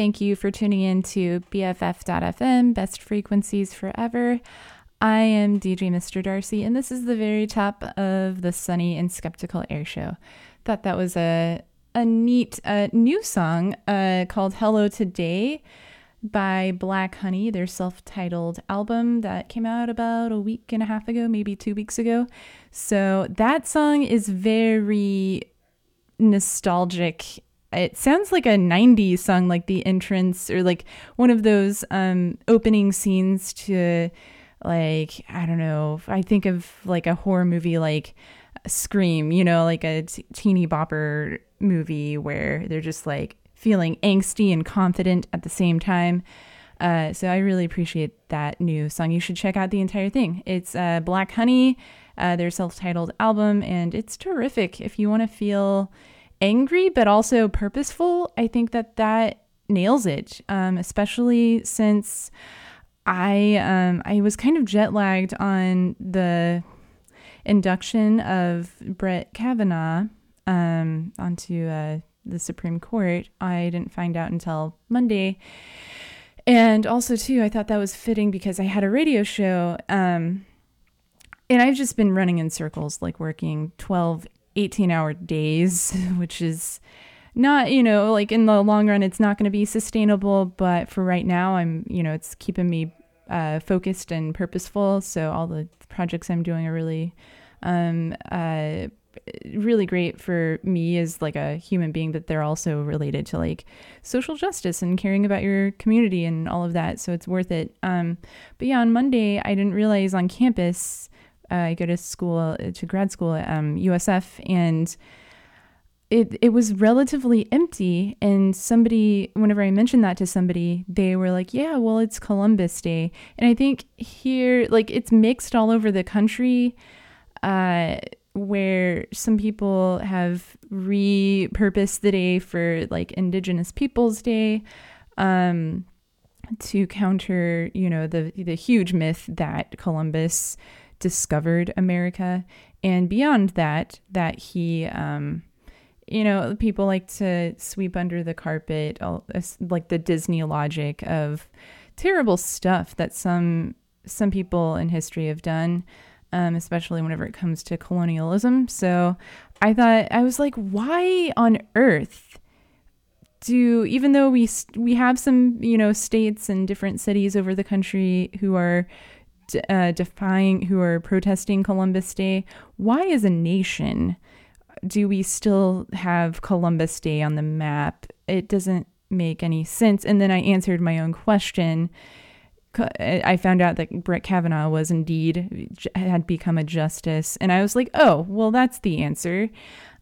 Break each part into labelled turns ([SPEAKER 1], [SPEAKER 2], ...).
[SPEAKER 1] Thank you for tuning in to BFF.FM, Best Frequencies Forever. I am DJ Mr. Darcy, and this is the very top of the Sunny and Skeptical Air Show. Thought that was a a neat uh, new song uh, called "Hello Today" by Black Honey, their self-titled album that came out about a week and a half ago, maybe two weeks ago. So that song is very nostalgic it sounds like a 90s song like the entrance or like one of those um opening scenes to like i don't know i think of like a horror movie like scream you know like a t- teeny bopper movie where they're just like feeling angsty and confident at the same time. Uh, so i really appreciate that new song. You should check out the entire thing. It's uh, black honey uh, their self-titled album and it's terrific. If you want to feel angry but also purposeful, I think that that nails it. Um, especially since I um, I was kind of jet lagged on the induction of Brett Kavanaugh um, onto uh, the Supreme Court. I didn't find out until Monday. And also, too, I thought that was fitting because I had a radio show. Um, and I've just been running in circles, like working 12, 18 hour days, which is not, you know, like in the long run, it's not going to be sustainable. But for right now, I'm, you know, it's keeping me uh, focused and purposeful. So all the projects I'm doing are really, um, uh, really great for me as like a human being, but they're also related to like social justice and caring about your community and all of that. So it's worth it. Um, but yeah, on Monday, I didn't realize on campus uh, I go to school to grad school at um, USF, and it it was relatively empty. And somebody, whenever I mentioned that to somebody, they were like, "Yeah, well, it's Columbus Day." And I think here, like, it's mixed all over the country. Uh, where some people have repurposed the day for like Indigenous Peoples Day um, to counter, you know, the the huge myth that Columbus discovered America. And beyond that, that he, um, you know, people like to sweep under the carpet, all, like the Disney logic of terrible stuff that some some people in history have done, um, especially whenever it comes to colonialism. So I thought I was like, why on earth do even though we we have some you know states and different cities over the country who are uh, defying, who are protesting Columbus Day, why, as a nation, do we still have Columbus Day on the map? It doesn't make any sense. And then I answered my own question. I found out that Brett Kavanaugh was indeed had become a justice, and I was like, "Oh, well, that's the answer."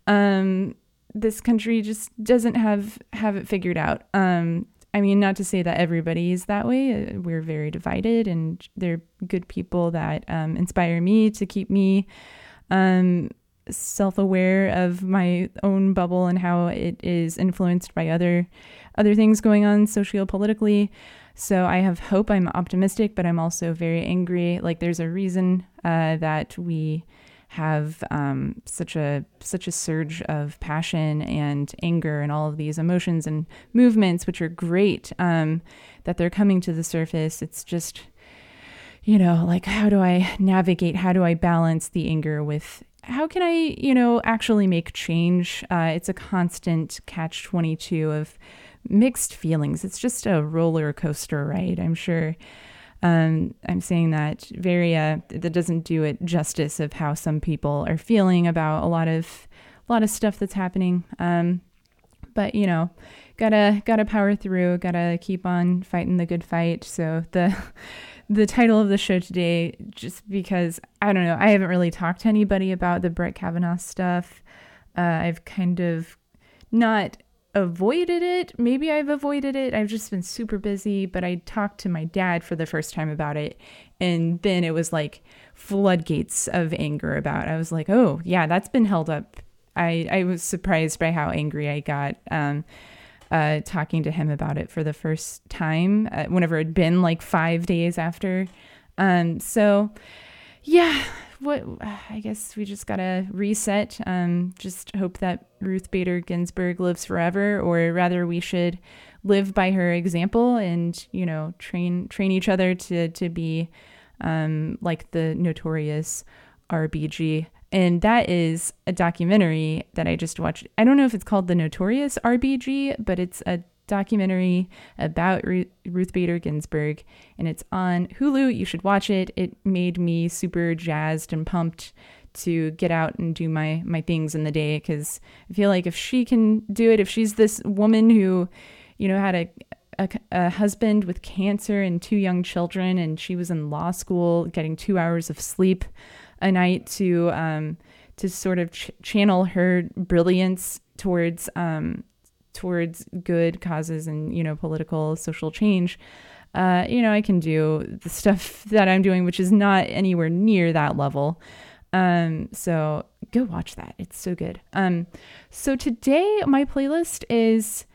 [SPEAKER 1] Um, this country just doesn't have have it figured out. Um, I mean, not to say that everybody is that way. Uh, we're very divided, and they're good people that um, inspire me to keep me um, self aware of my own bubble and how it is influenced by other other things going on socio-politically. So I have hope. I'm optimistic, but I'm also very angry. Like there's a reason uh, that we have um, such a such a surge of passion and anger and all of these emotions and movements, which are great um, that they're coming to the surface. It's just you know like how do I navigate? How do I balance the anger with how can I you know actually make change? Uh, it's a constant catch twenty two of mixed feelings. It's just a roller coaster ride. I'm sure. Um, I'm saying that very uh, that doesn't do it justice of how some people are feeling about a lot of a lot of stuff that's happening. Um, but you know, gotta gotta power through. Gotta keep on fighting the good fight. So the the title of the show today, just because I don't know, I haven't really talked to anybody about the Brett Kavanaugh stuff. Uh, I've kind of not avoided it. Maybe I've avoided it. I've just been super busy, but I talked to my dad for the first time about it. And then it was like floodgates of anger about. It. I was like, "Oh, yeah, that's been held up." I I was surprised by how angry I got um uh talking to him about it for the first time uh, whenever it'd been like 5 days after. Um so yeah, what I guess we just gotta reset. Um, just hope that Ruth Bader Ginsburg lives forever, or rather, we should live by her example and you know train train each other to to be um, like the notorious RBG. And that is a documentary that I just watched. I don't know if it's called The Notorious RBG, but it's a documentary about Ruth Bader Ginsburg, and it's on Hulu. You should watch it. It made me super jazzed and pumped to get out and do my my things in the day because I feel like if she can do it, if she's this woman who, you know, had a, a, a husband with cancer and two young children, and she was in law school getting two hours of sleep a night to um, to sort of ch- channel her brilliance towards um, towards good causes and you know political social change uh, you know i can do the stuff that i'm doing which is not anywhere near that level. Um, so go watch that. It's so good. Um, so today my playlist is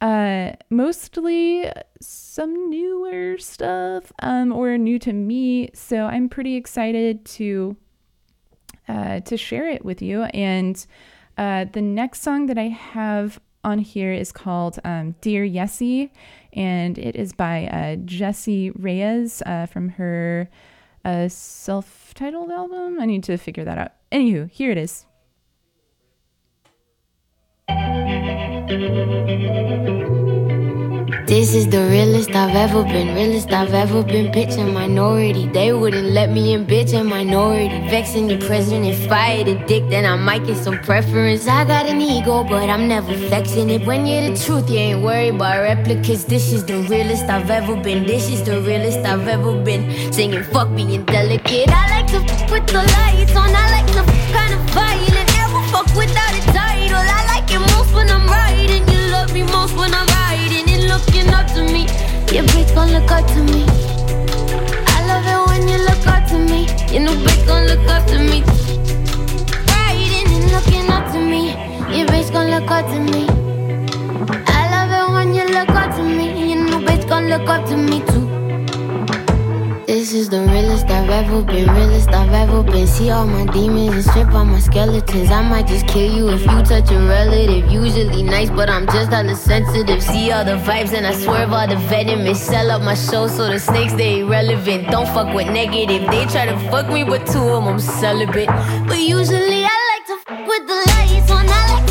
[SPEAKER 1] uh, mostly some newer stuff um, or new to me. So i'm pretty excited to uh, to share it with you. And uh, the next song that I have on here is called um, Dear Yessie, and it is by uh, Jessie Reyez uh, from her uh, self titled album. I need to figure that out. Anywho, here it is.
[SPEAKER 2] This is the realest I've ever been, realest I've ever been. Bitch, a minority. They wouldn't let me in, bitch, minority. Vexing the president, if I had a dick, then I might get some preference. I got an ego, but I'm never flexing it. When you're the truth, you ain't worried about replicas. This is the realest I've ever been, this is the realest I've ever been. Singing, fuck being delicate. I like to with the lights on, I like to kind of violent. Never fuck without a title. I like it most when I'm riding, looking up to me. Your bitch gon' look up to me. I love it when you look up to me. Your new bitch gon' look up to me. Riding and looking up to me. Your bitch gon' look up to me. I love it when you look up to me. Your new bitch gon' look up to me too. This is the realest I've ever been, realest I've ever been. See all my demons and strip all my skeletons. I might just kill you if you touch a relative. Usually nice, but I'm just hella sensitive. See all the vibes and I swerve all the venom. sell up my show so the snakes they irrelevant. Don't fuck with negative. They try to fuck me, but two of them I'm celibate. But usually I like to fuck with the lights on. I like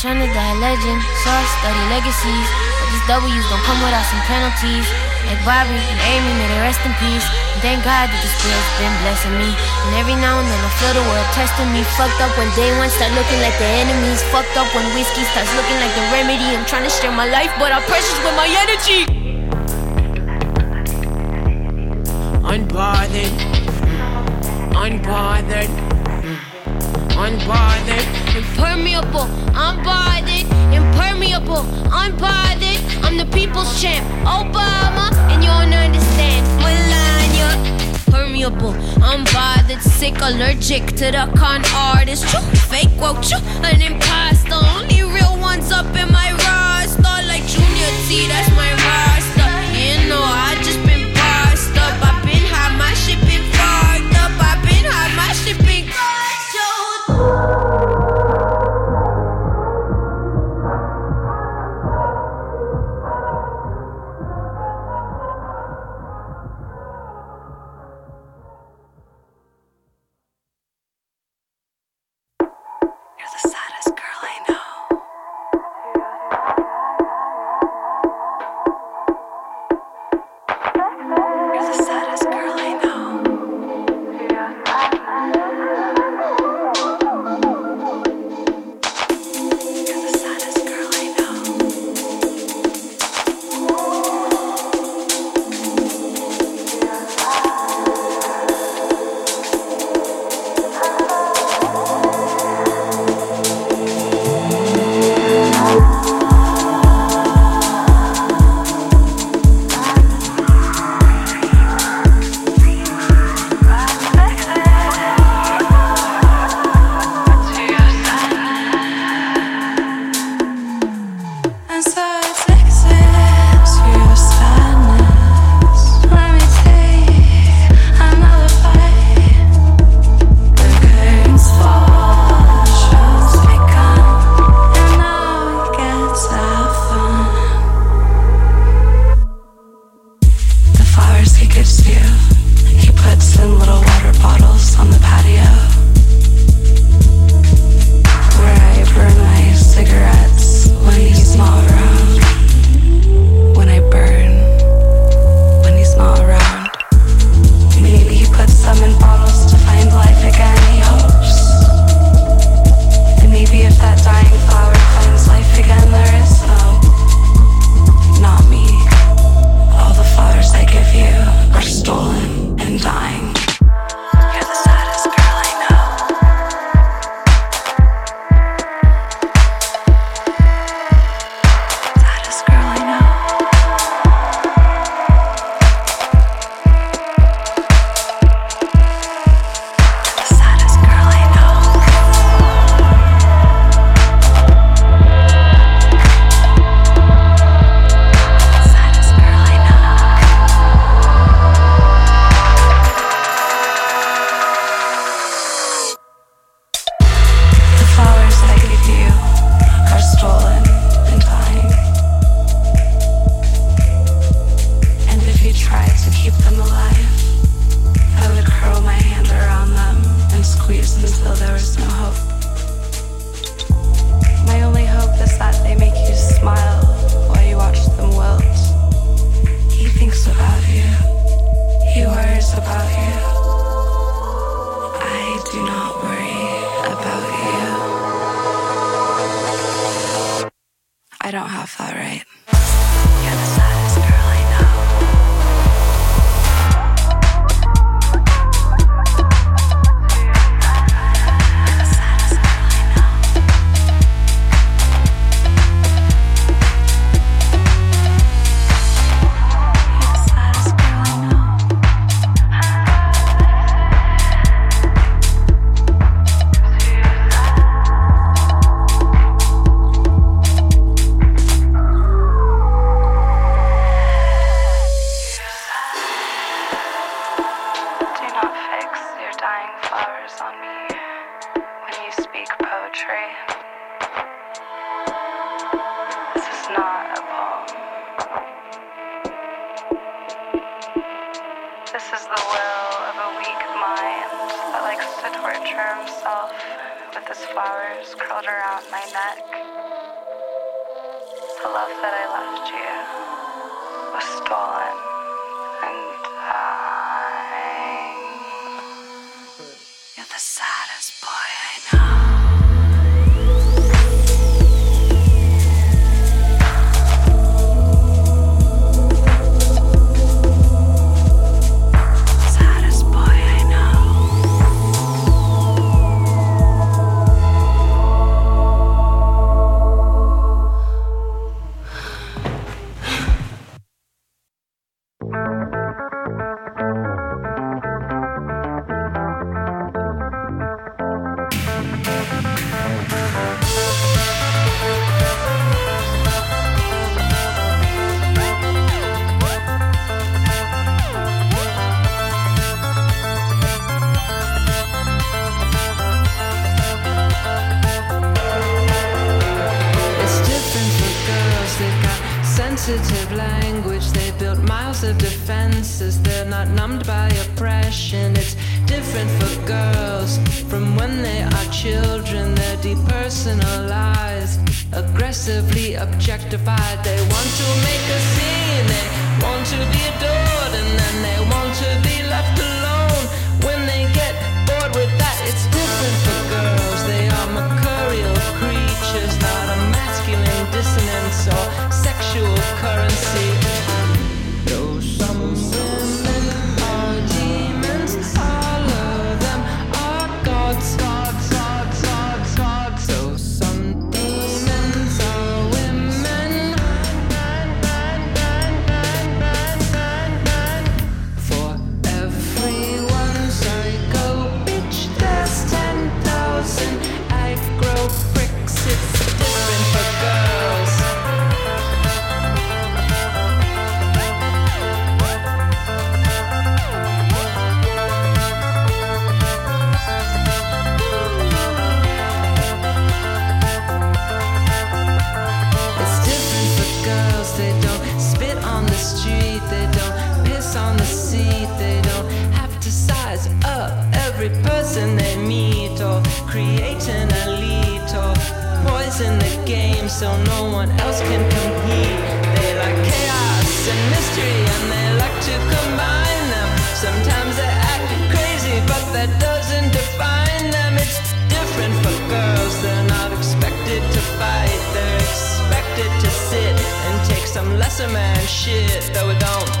[SPEAKER 2] Tryna die legend, so I study legacies. But these W's don't come without some penalties. Like Bobby and Amy, may they rest in peace. And thank God that the Spirit's been blessing me. And every now and then I feel the world testing me. Fucked up when day one start looking like the enemies. Fucked up when whiskey starts looking like the remedy. I'm trying to share my life, but I'm precious with my energy. Unbothered, unbothered unbothered, impermeable, unbothered, impermeable, unbothered. I'm the people's champ, Obama, and you don't understand. Melania, permeable, unbothered, sick, allergic to the con artist. True, fake woke, true, an imposter. Only real ones up in my roster, like Junior T, that's my roster. You know, I just been bossed up. I've been high, my shit been fogged up. I've been high, my shit been.
[SPEAKER 3] Don't have that right.
[SPEAKER 1] some man shit, though we don't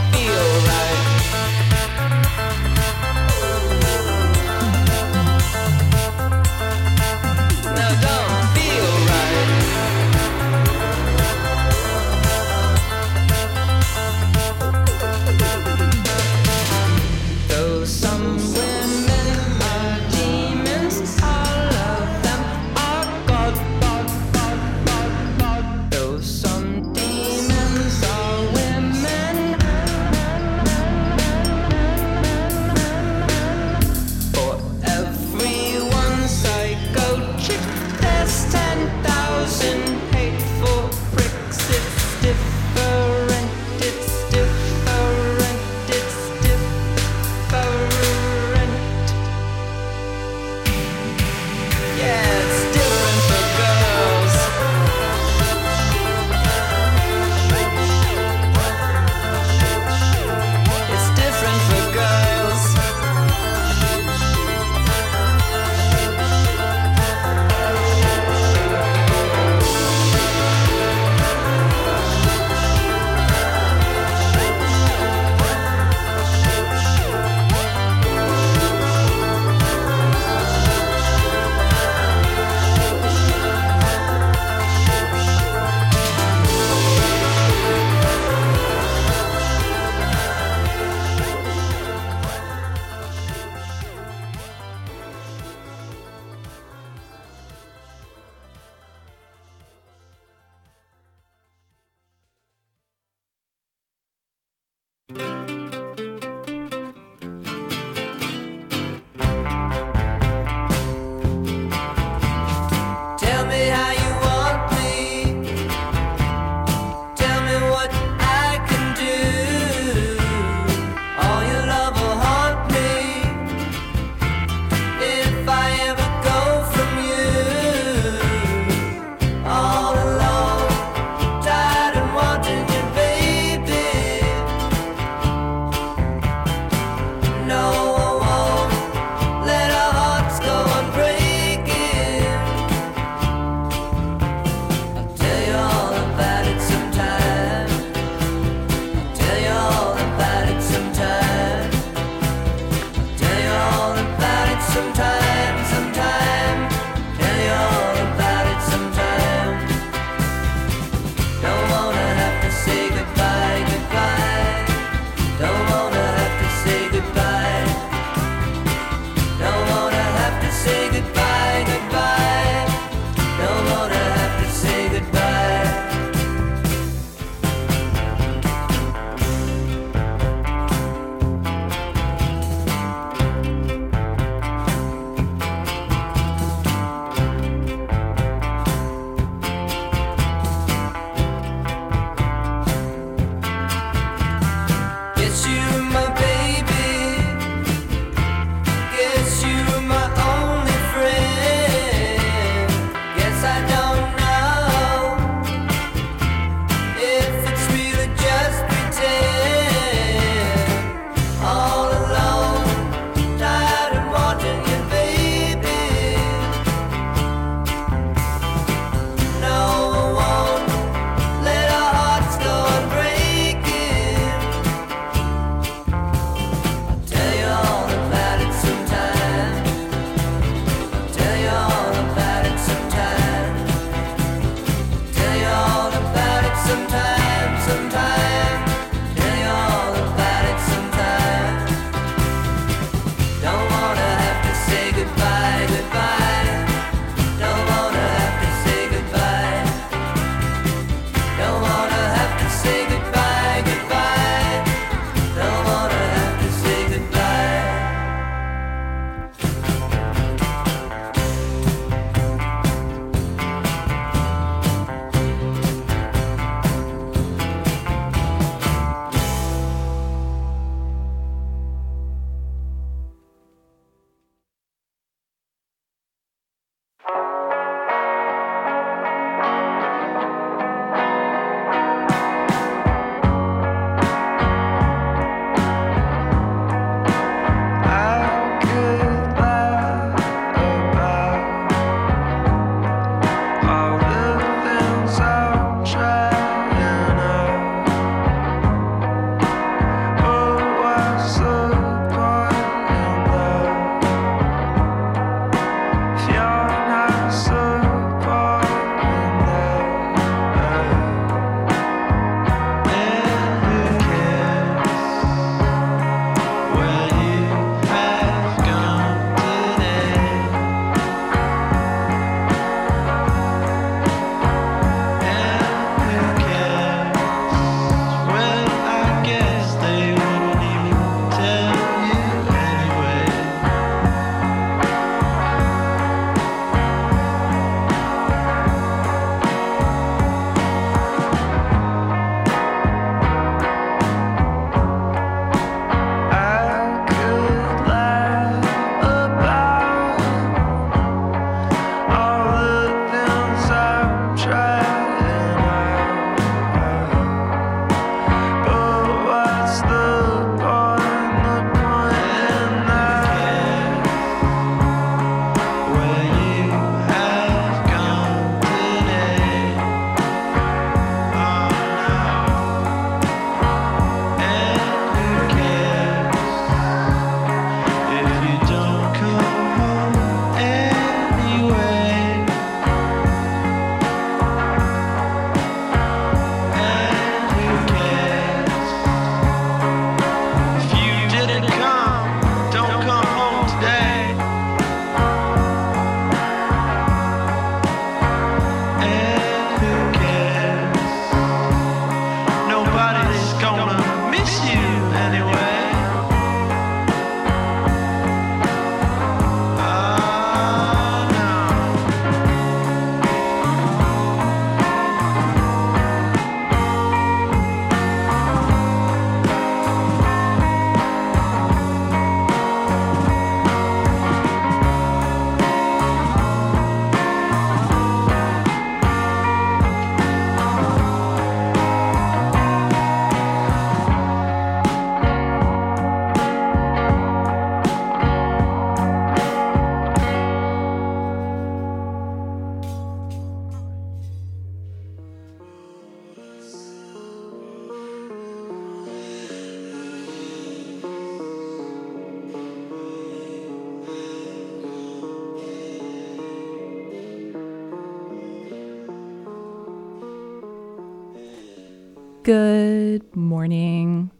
[SPEAKER 1] Good morning.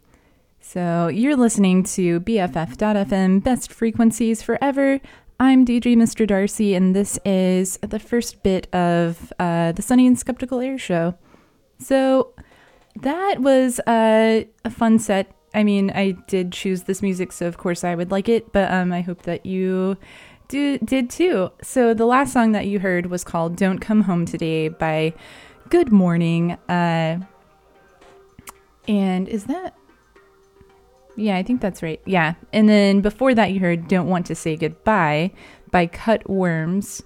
[SPEAKER 1] So, you're listening to BFF.FM, Best Frequencies Forever. I'm DJ Mr. Darcy, and this is the first bit of uh, the Sunny and Skeptical Air Show. So, that was uh, a fun set. I mean, I did choose this music, so of course I would like it, but um, I hope that you do, did too. So, the last song that you heard was called Don't Come Home Today by Good Morning. Uh, and is that? Yeah, I think that's right. Yeah. And then before that, you heard Don't Want to Say Goodbye by Cut Worms.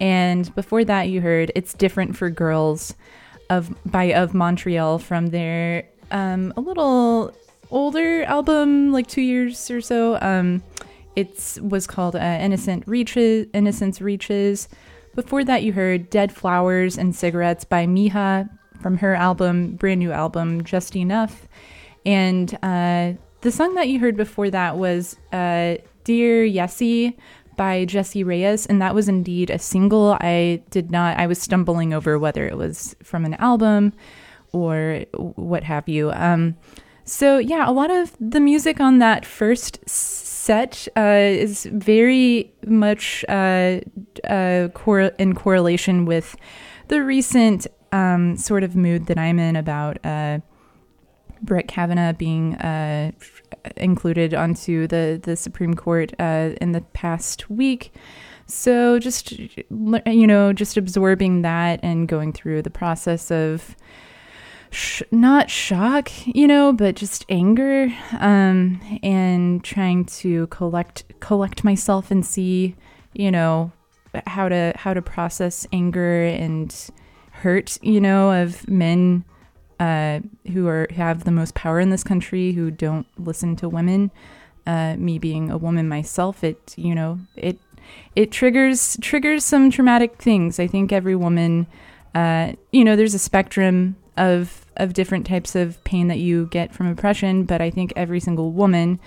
[SPEAKER 1] And before that, you heard It's Different for Girls of by Of Montreal from their um, a little older album, like two years or so. Um, it was called uh, Innocent Reaches, Innocence Reaches. Before that, you heard Dead Flowers and Cigarettes by Mija from her album, brand new album, Just Enough. And uh, the song that you heard before that was uh, Dear Yessie by Jessie Reyez, and that was indeed a single. I did not, I was stumbling over whether it was from an album or what have you. Um, so, yeah, a lot of the music on that first set uh, is very much uh, uh, cor- in correlation with the recent um, sort of mood that I'm in about uh, Brett Kavanaugh being uh, included onto the the Supreme Court uh, in the past week. So just you know, just absorbing that and going through the process of sh- not shock, you know, but just anger, um, and trying to collect collect myself and see, you know, how to how to process anger and hurt, you know, of men uh, who are have the most power in this country who don't listen to women. Uh, me being a woman myself, it you know it it triggers triggers some traumatic things. I think every woman, uh, you know, there's a spectrum of of different types of pain that you get from oppression, but I think every single woman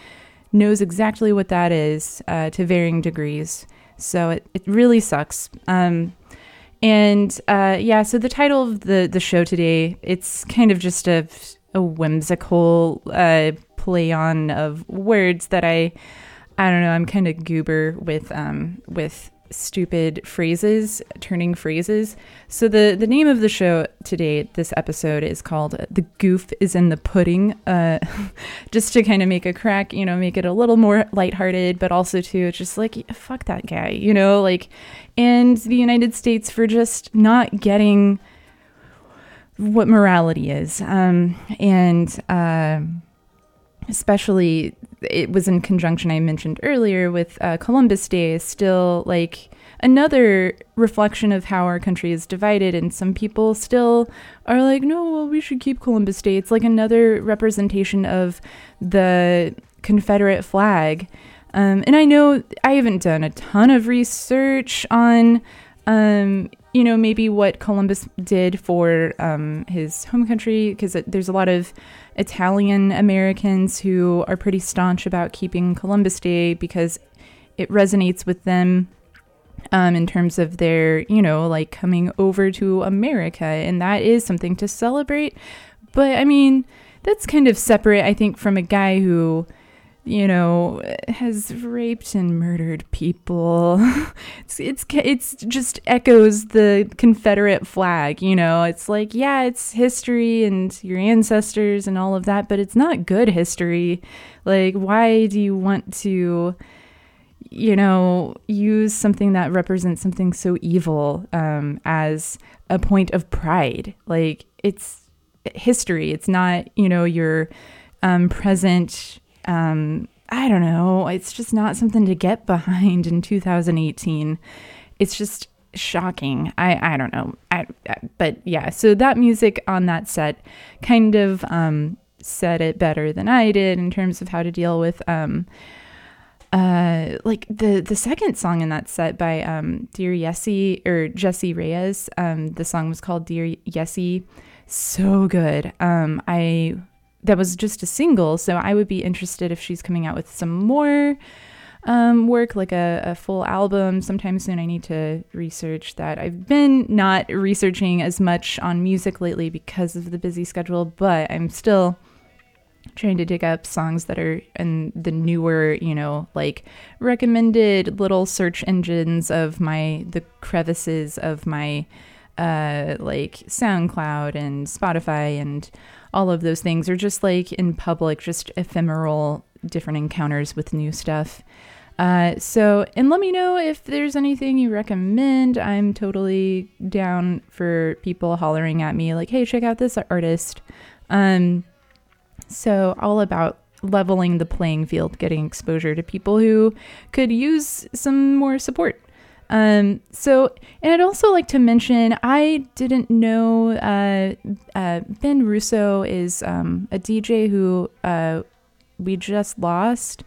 [SPEAKER 1] knows exactly what that is uh, to varying degrees. So it, it really sucks. Um, and uh, yeah, so the title of the the show today, it's kind of just a a whimsical uh, play on of words that I I don't know, I'm kind of goober with um with stupid phrases, turning phrases. So the the name of the show today, this episode is called "The Goof Is in the Pudding," uh, just to kind of make a crack, you know, make it a little more lighthearted, but also to just like fuck that guy, you know, like, and the United States for just not getting what morality is, um, and. Uh, especially it was in conjunction I mentioned earlier with uh, Columbus Day is still like another reflection of how our country is divided and some people still are like no well we should keep Columbus Day. It's like another representation of the Confederate flag. Um, and I know I haven't done a ton of research on um, you know maybe what Columbus did for um, his home country because there's a lot of Italian Americans who are pretty staunch about keeping Columbus Day because it resonates with them um, in terms of their, you know, like coming over to America. And that is something to celebrate. But I mean, that's kind of separate, I think, from a guy who you know, has raped and murdered people. it's, it's it's just echoes the Confederate flag, you know. It's like, yeah, it's history and your ancestors and all of that, but it's not good history. Like, why do you want to you know, use something that represents something so evil um, as a point of pride? Like, it's history. It's not, you know, your um, present um, I don't know. It's just not something to get behind in 2018. It's just shocking. I I don't know. I, I, but yeah, so that music on that set kind of um, said it better than I did in terms of how to deal with um, uh, like the the second song in that set by um, Dear Yessie or Jessie Reyez. Um, the song was called Dear Yessie. So good. Um, I that was just a single. So I would be interested if she's coming out with some more um, work, like a, a, full album sometime soon. I need to research that. I've been not researching as much on music lately because of the busy schedule, but I'm still trying to dig up songs that are in the newer, you know, like recommended little search engines of my the crevices of my uh like SoundCloud and Spotify and all of those things are just like in public, just ephemeral different encounters with new stuff. Uh, so, and let me know if there's anything you recommend. I'm totally down for people hollering at me, like, hey, check out this artist. Um, so, all about leveling the playing field, getting exposure to people who could use some more support. Um, so, and I'd also like to mention I didn't know uh, uh, Ben Russo is um, a DJ who uh, we just lost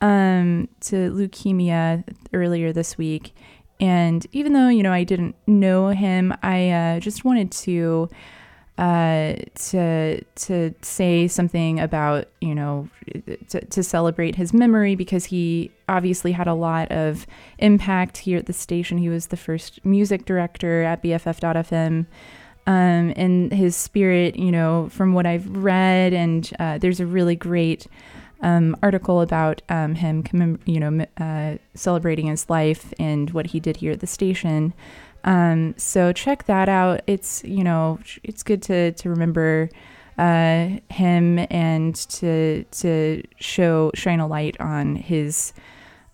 [SPEAKER 1] um, to leukemia earlier this week. And even though, you know, I didn't know him, I uh, just wanted to uh, to to say something about you know to, to celebrate his memory because he obviously had a lot of impact here at the station. He was the first music director at BFF.FM. Um, and his spirit, you know, from what I've read, and uh, there's a really great um, article about um, him, you know, uh, celebrating his life and what he did here at the station. Um, so check that out. It's you know it's good to to remember uh, him and to to show shine a light on his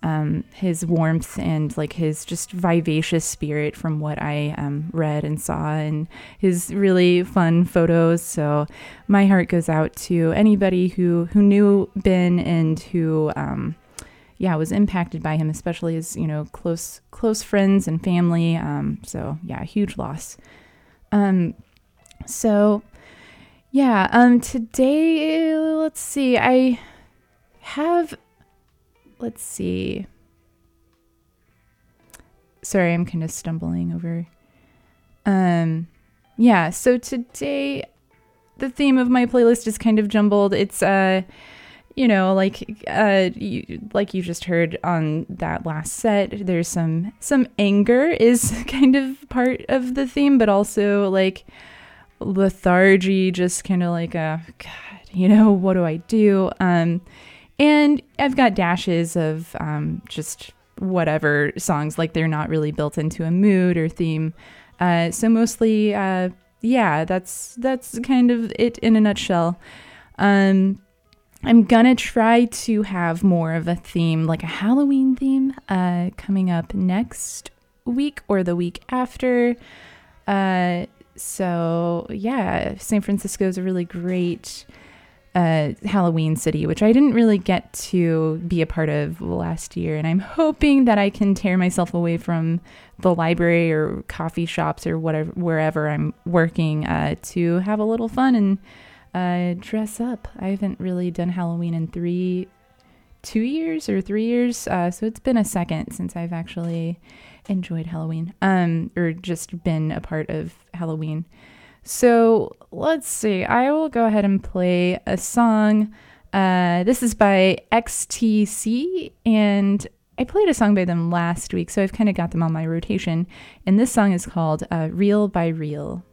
[SPEAKER 1] um, his warmth and like his just vivacious spirit from what I um, read and saw and his really fun photos. So my heart goes out to anybody who who knew Ben and who um, yeah, was impacted by him, especially as you know close close friends and family. Um, so yeah, huge loss. Um, so yeah, um, today let's see, I have let's see. Sorry, I'm kind of stumbling over. Um, yeah, so today the theme of my playlist is kind of jumbled. It's uh you know, like uh, you, like you just heard on that last set, there's some some anger is kind of part of the theme, but also like lethargy, just kind of like a God, you know, what do I do? Um, and I've got dashes of um, just whatever songs, like they're not really built into a mood or theme. Uh, so mostly, uh, yeah, that's that's kind of it in a nutshell. Um, I'm gonna try to have more of a theme, like a Halloween theme, uh, coming up next week or the week after. Uh, so yeah, San Francisco is a really great uh, Halloween city, which I didn't really get to be a part of last year, and I'm hoping that I can tear myself away from the library or coffee shops or whatever wherever I'm working uh, to have a little fun and uh, dress up. I haven't really done Halloween in three, two years or three years. Uh, so it's been a second since I've actually enjoyed Halloween, um, or just been a part of Halloween. So let's see. I will go ahead and play a song. Uh, this is by XTC, and I played a song by them last week, so I've kind of got them on my rotation. And this song is called uh, Reel by Reel.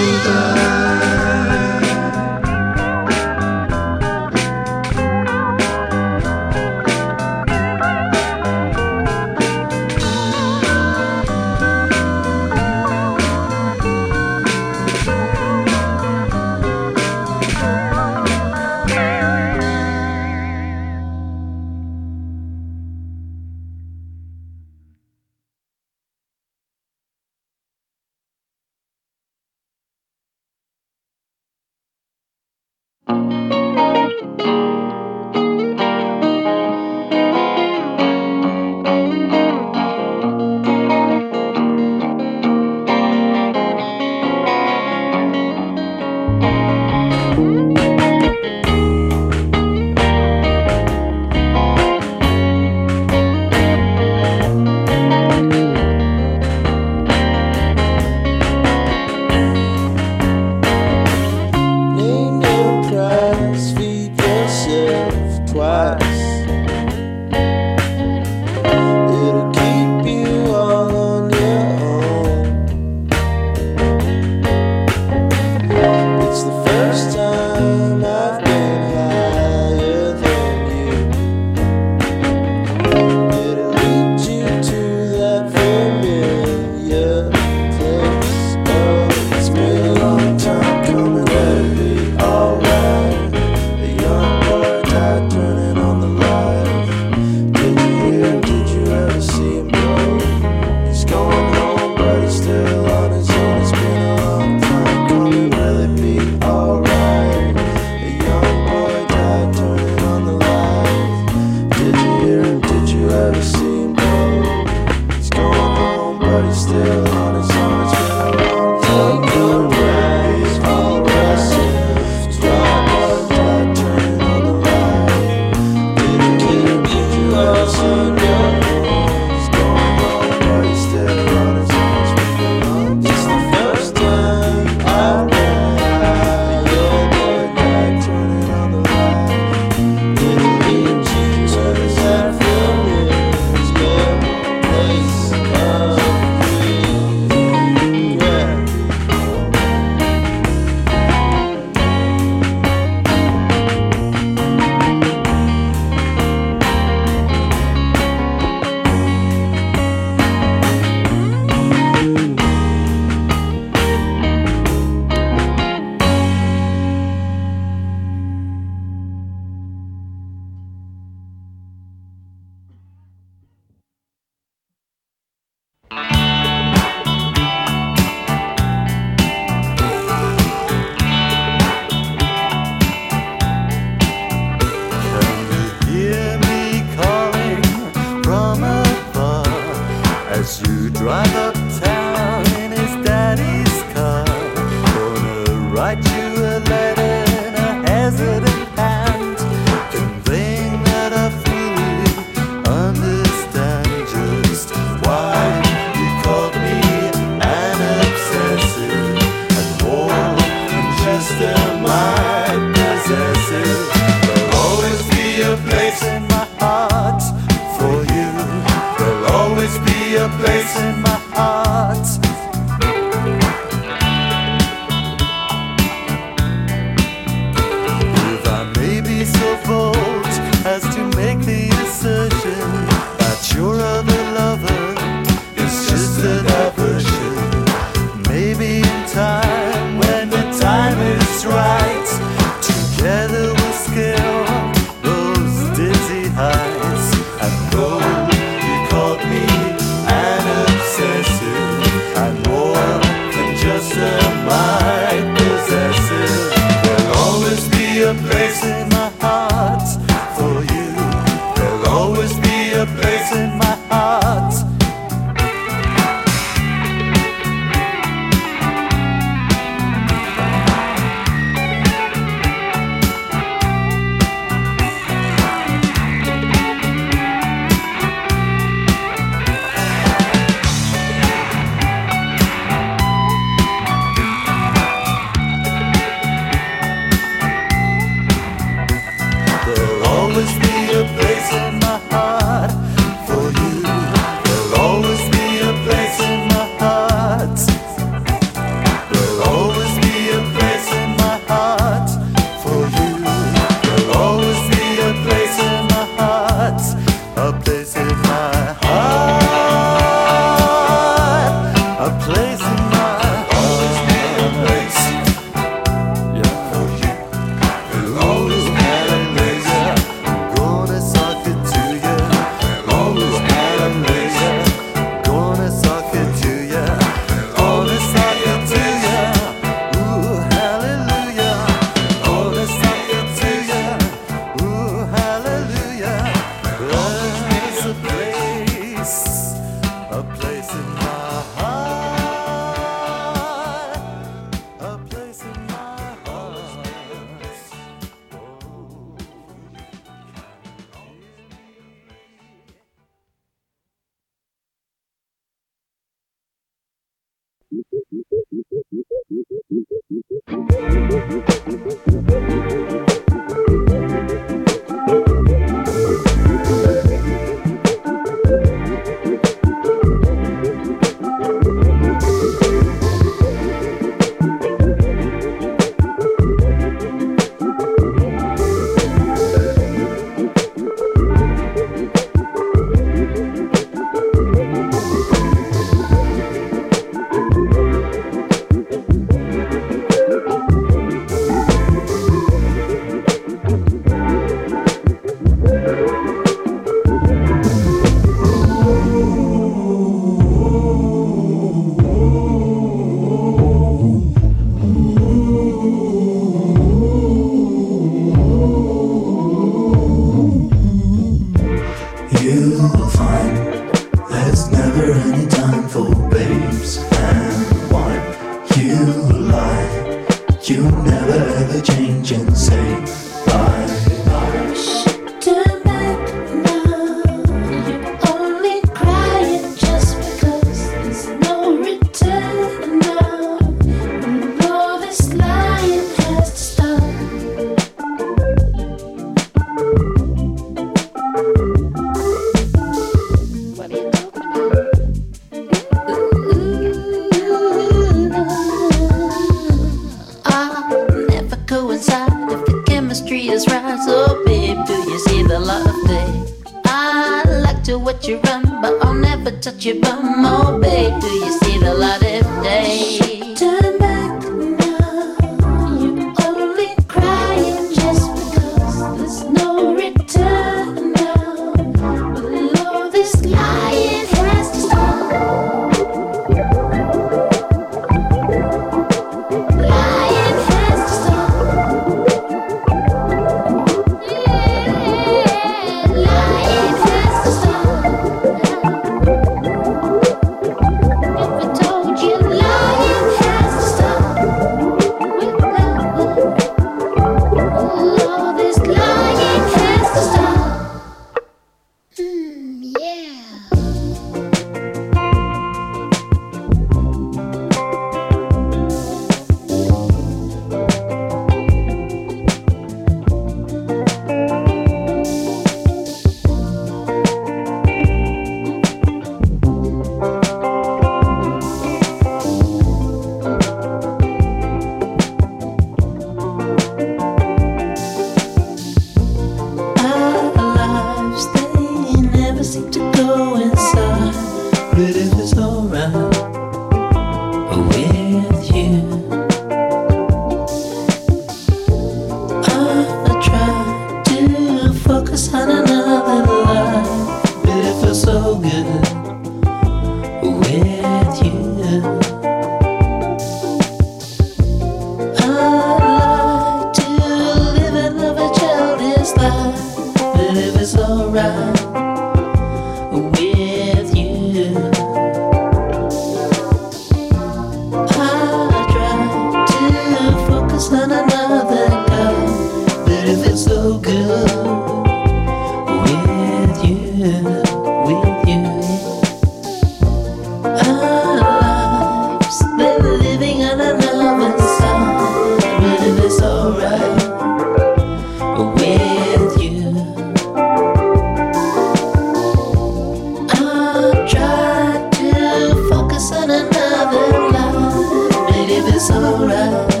[SPEAKER 1] Good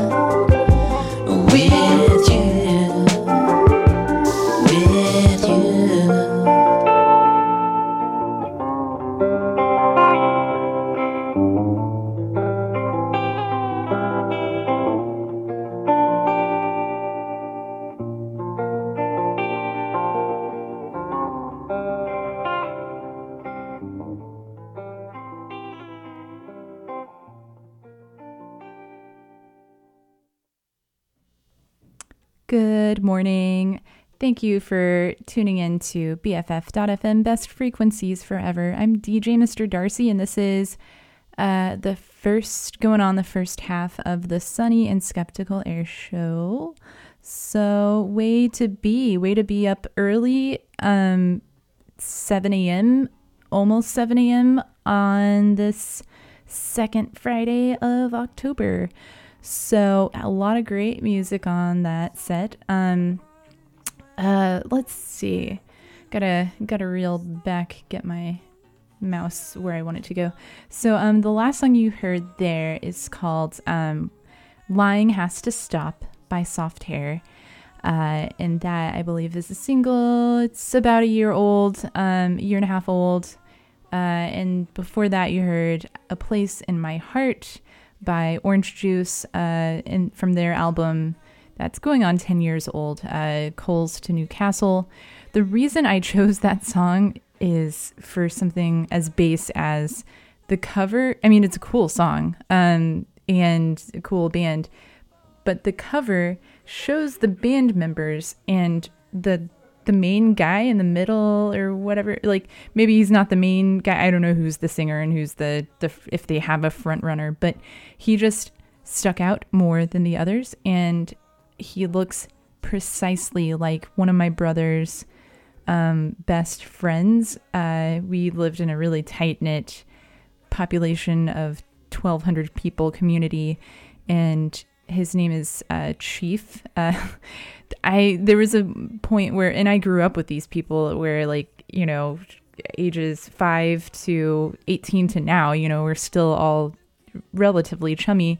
[SPEAKER 1] Thank you for tuning in to BFF.FM, best frequencies forever. I'm DJ Mr. Darcy, and this is uh, the first, going on the first half of the Sunny and Skeptical Air Show. So, way to be, way to be up early, um, 7 a.m., almost 7 a.m. on this second Friday of October. So a lot of great music on that set. Um, uh, let's see. Gotta gotta reel back, get my mouse where I want it to go. So um, the last song you heard there is called um, "Lying Has to Stop" by Soft Hair. Uh, and that I believe is a single. It's about a year old, um, year and a half old. Uh, and before that, you heard "A Place in My Heart" by Orange Juice, uh, in, from their album that's going on 10 years old, uh, Coals to Newcastle. The reason I chose that song is for something as base as the cover. I mean, it's a cool song um, and a cool band, but the cover shows the band members and the the main guy in the middle or whatever like maybe he's not the main guy i don't know who's the singer and who's the, the if they have a front runner but he just stuck out more than the others and he looks precisely like one of my brother's um, best friends. Uh, we lived in a really tight-knit population of 1200 people community and his name is uh, chief. Uh, I there was a point where, and I grew up with these people where, like, you know, ages five to 18 to now, you know, we're still all relatively chummy.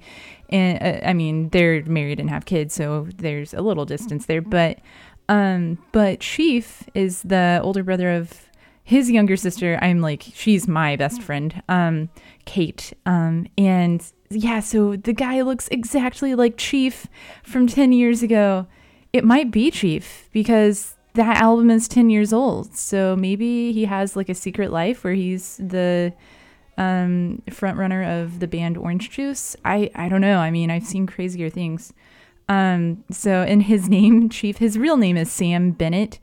[SPEAKER 1] And uh, I mean, they're married and have kids, so there's a little distance there. But, um, but Chief is the older brother of his younger sister. I'm like, she's my best friend, um, Kate. Um, and yeah, so the guy looks exactly like Chief from 10 years ago it might be Chief because that album is 10 years old. So maybe he has like a secret life where he's the um, front runner of the band Orange Juice. I, I don't know. I mean, I've seen crazier things. Um, so, in his name, Chief, his real name is Sam Bennett.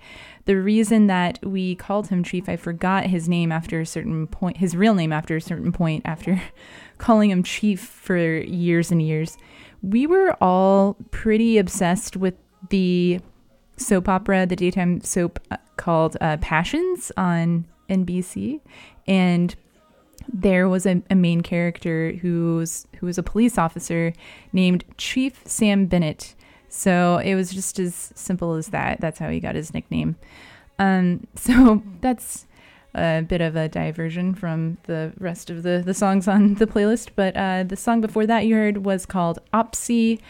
[SPEAKER 1] The reason that we called him Chief, I forgot his name after a certain point, his real name after a certain point, after calling him Chief for years and years. We were all pretty obsessed with the soap opera, the daytime soap uh, called uh, Passions on NBC, and there was a, a, main character who's who was a police officer named Chief Sam Bennett. So it was just as simple as that. That's how he got his nickname. Um, so that's a bit of a diversion from the rest of the, the songs on the playlist. But uh, the song before that you heard was called Oppsie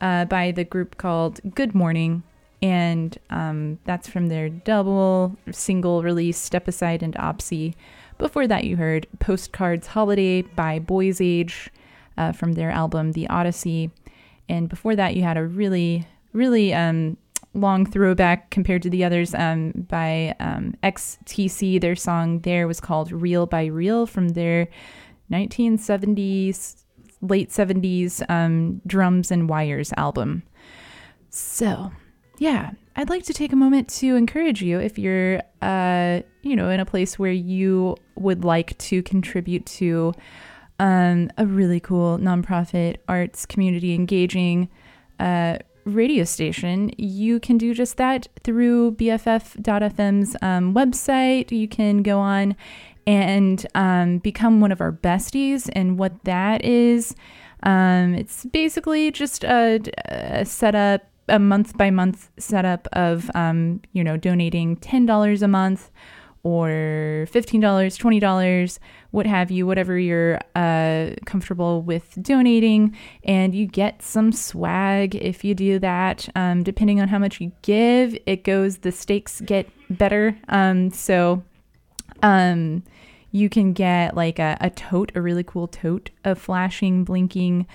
[SPEAKER 1] uh, by the group called Good Morning. And um, that's from their double single release, Step Aside and Oppsie. Before that, you heard Postcards Holiday by Boys Age uh, from their album The Odyssey. And before that, you had a really, really um, long throwback compared to the others um, by um, XTC. Their song there was called Reel by Reel from their 1970s late 70s um, drums and wires album. So, yeah, I'd like to take a moment to encourage you if you're, uh, you know, in a place where you would like to contribute to um, a really cool nonprofit arts community engaging uh, radio station, you can do just that through BFF.FM's um, website. You can go on and um, become one of our besties. And what that is, um, it's basically just a, a setup, a month by month setup of, um, you know, donating $10 a month or $15, $20, what have you, whatever you're uh, comfortable with donating. And you get some swag if you do that. Um, depending on how much you give, it goes, the stakes get better. Um, so, um, you can get like a, a tote, a really cool tote, a flashing, blinking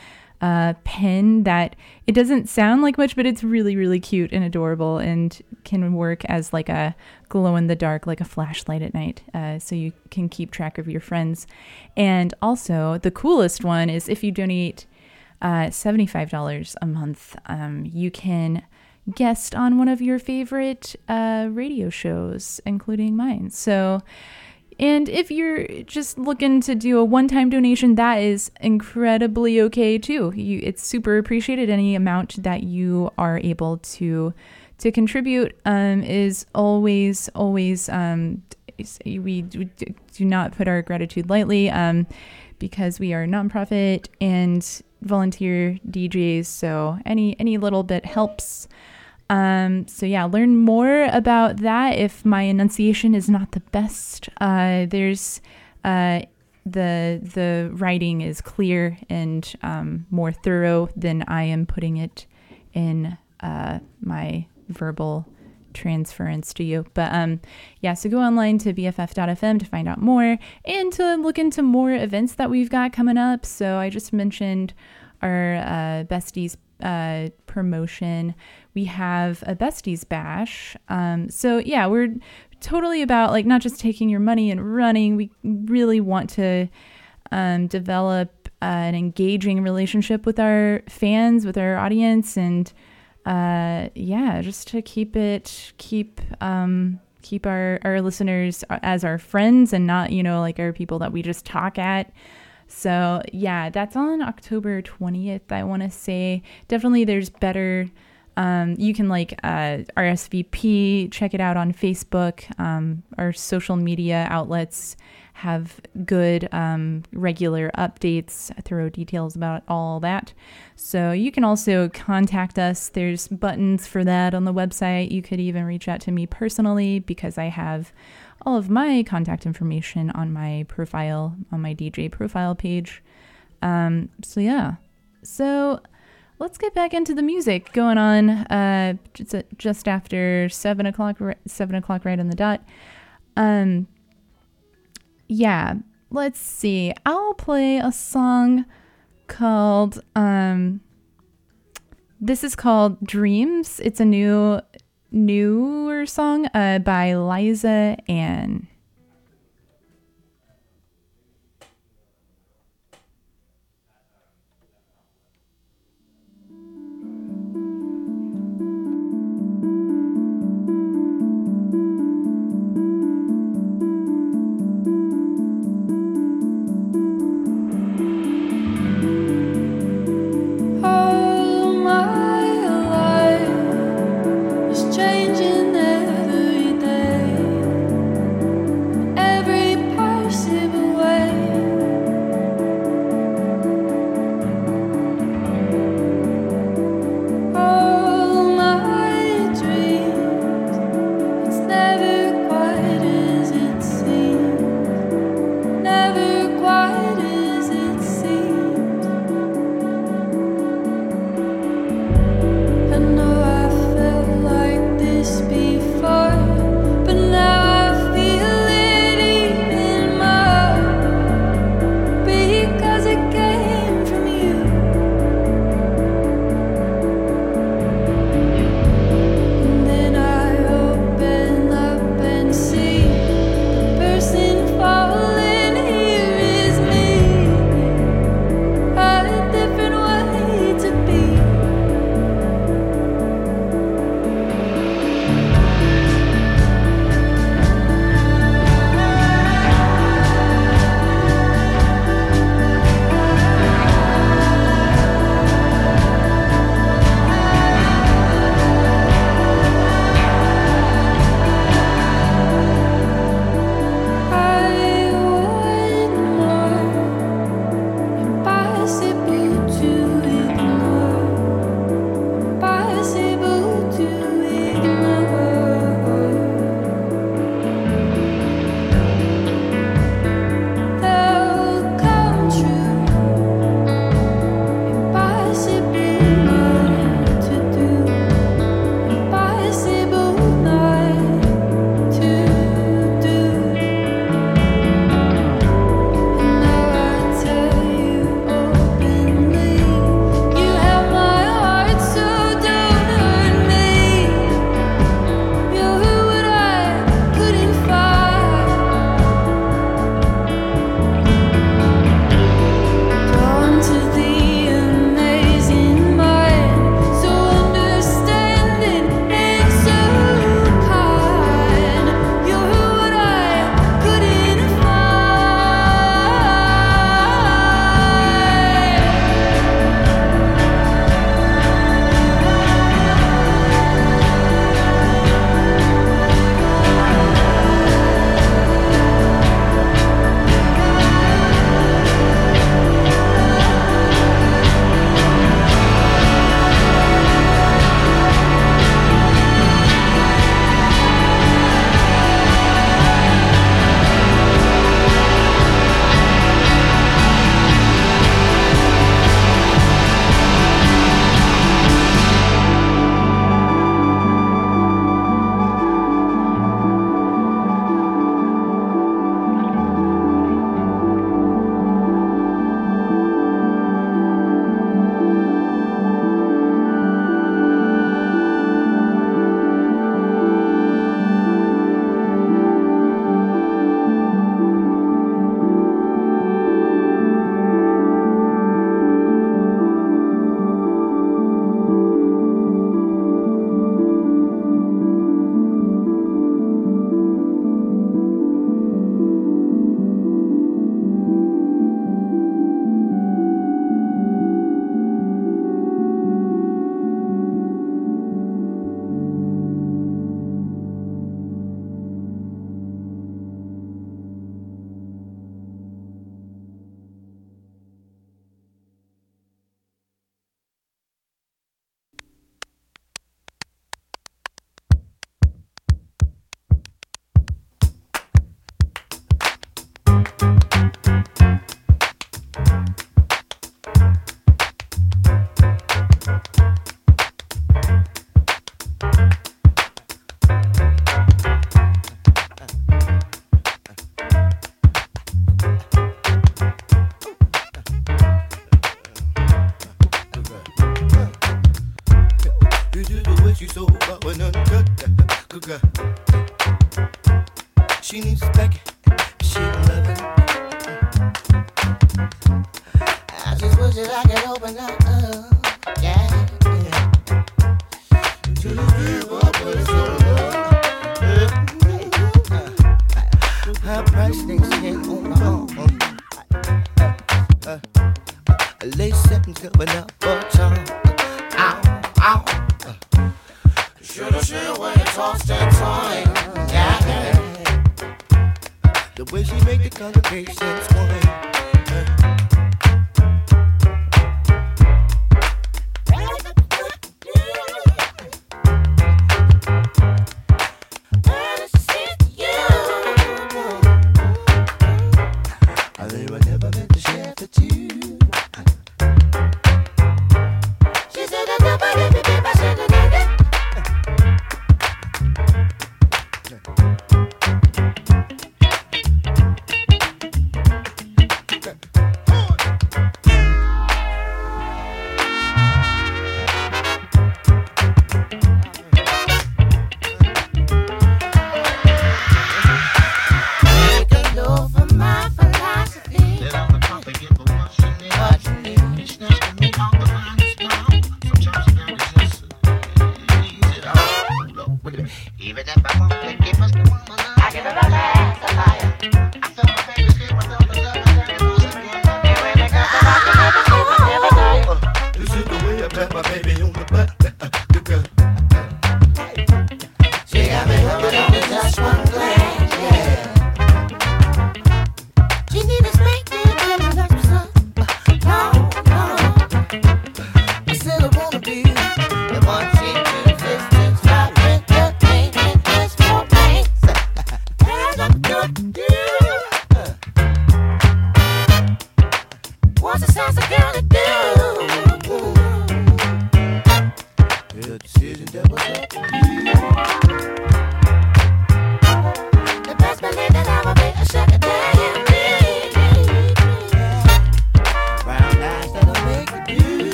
[SPEAKER 1] uh, pen that it doesn't sound like much, but it's really, really cute and adorable and can work as like a glow in the dark, like a flashlight at night. Uh, so you can keep track of your friends. And also, the coolest one is if you donate uh, $75 a month, um, you can guest on one of your favorite uh, radio shows, including mine. So, and if you're just looking to do a one-time donation, that is incredibly okay too. You, it's super appreciated. Any amount that you are able to to contribute um, is always always um, we do not put our gratitude lightly. Um, because we are a nonprofit and volunteer DJs. So any any little bit helps. Um, so yeah, learn more about that. If my enunciation is not the best, uh, there's uh, the the writing is clear and um, more thorough than I am putting it in uh, my verbal transference to you. But um, yeah, so go online to bff.fm to find out more and to look into more events that we've got coming up. So I just mentioned our uh, besties uh, promotion. We have a besties bash. Um, so yeah, we're totally about like not just taking your money and running. We really want to um, develop uh, an engaging relationship with our fans, with our audience, and uh, yeah, just to keep it keep um, keep our our listeners as our friends and not you know like our people that we just talk at. So yeah, that's on October twentieth. I want to say definitely there's better um, you can like uh, RSVP, check it out on Facebook. Um, our social media outlets have good um, regular updates, thorough details about all that. So you can also contact us. There's buttons for that on the website. You could even reach out to me personally because I have all of my contact information on my profile, on my DJ profile page. Um, so yeah. So let's get back into the music going on uh, just, after seven o'clock, seven o'clock right on the dot. Um, yeah, let's see. I'll play a song called um, this is called Dreams. It's a new newer song uh, by Liza
[SPEAKER 4] Anne.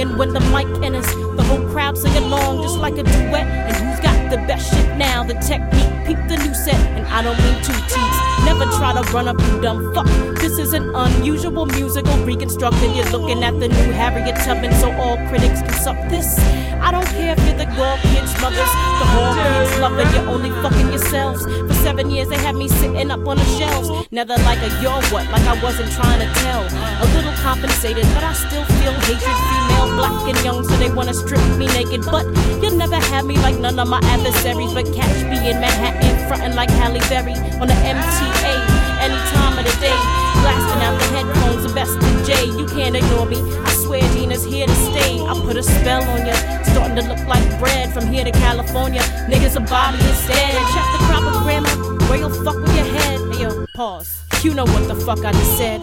[SPEAKER 4] And when the
[SPEAKER 5] mic enters, the whole crowd sing along just like a duet. And who's got the best shit now, the technique. Peep the new set, and I don't mean two teeth. Never try to run up, you dumb fuck. This is an unusual musical reconstruction. You're looking at the new Harriet Tubman, so all critics can suck this. I don't care if you're the kids mothers, the whole kids loving, you're only fucking yourselves. For seven years, they had me sitting up on the shelves. They're like a yo what, like I wasn't trying to tell. A little compensated, but I still feel hatred. Female, black, and young, so they wanna strip me naked. But you'll never have me like none of my adversaries. But catch me in Manhattan, frontin' like Halle Berry on the MTA any time of the day. Blasting out the headphones, the best in J. You can't ignore me. Swear Gina's here to stay. I put a spell on you. Starting to look like bread from here to California. Niggas a body instead. Check the proper grammar. Where you'll fuck with your head. Hey, yo, pause. You know what the fuck I just said.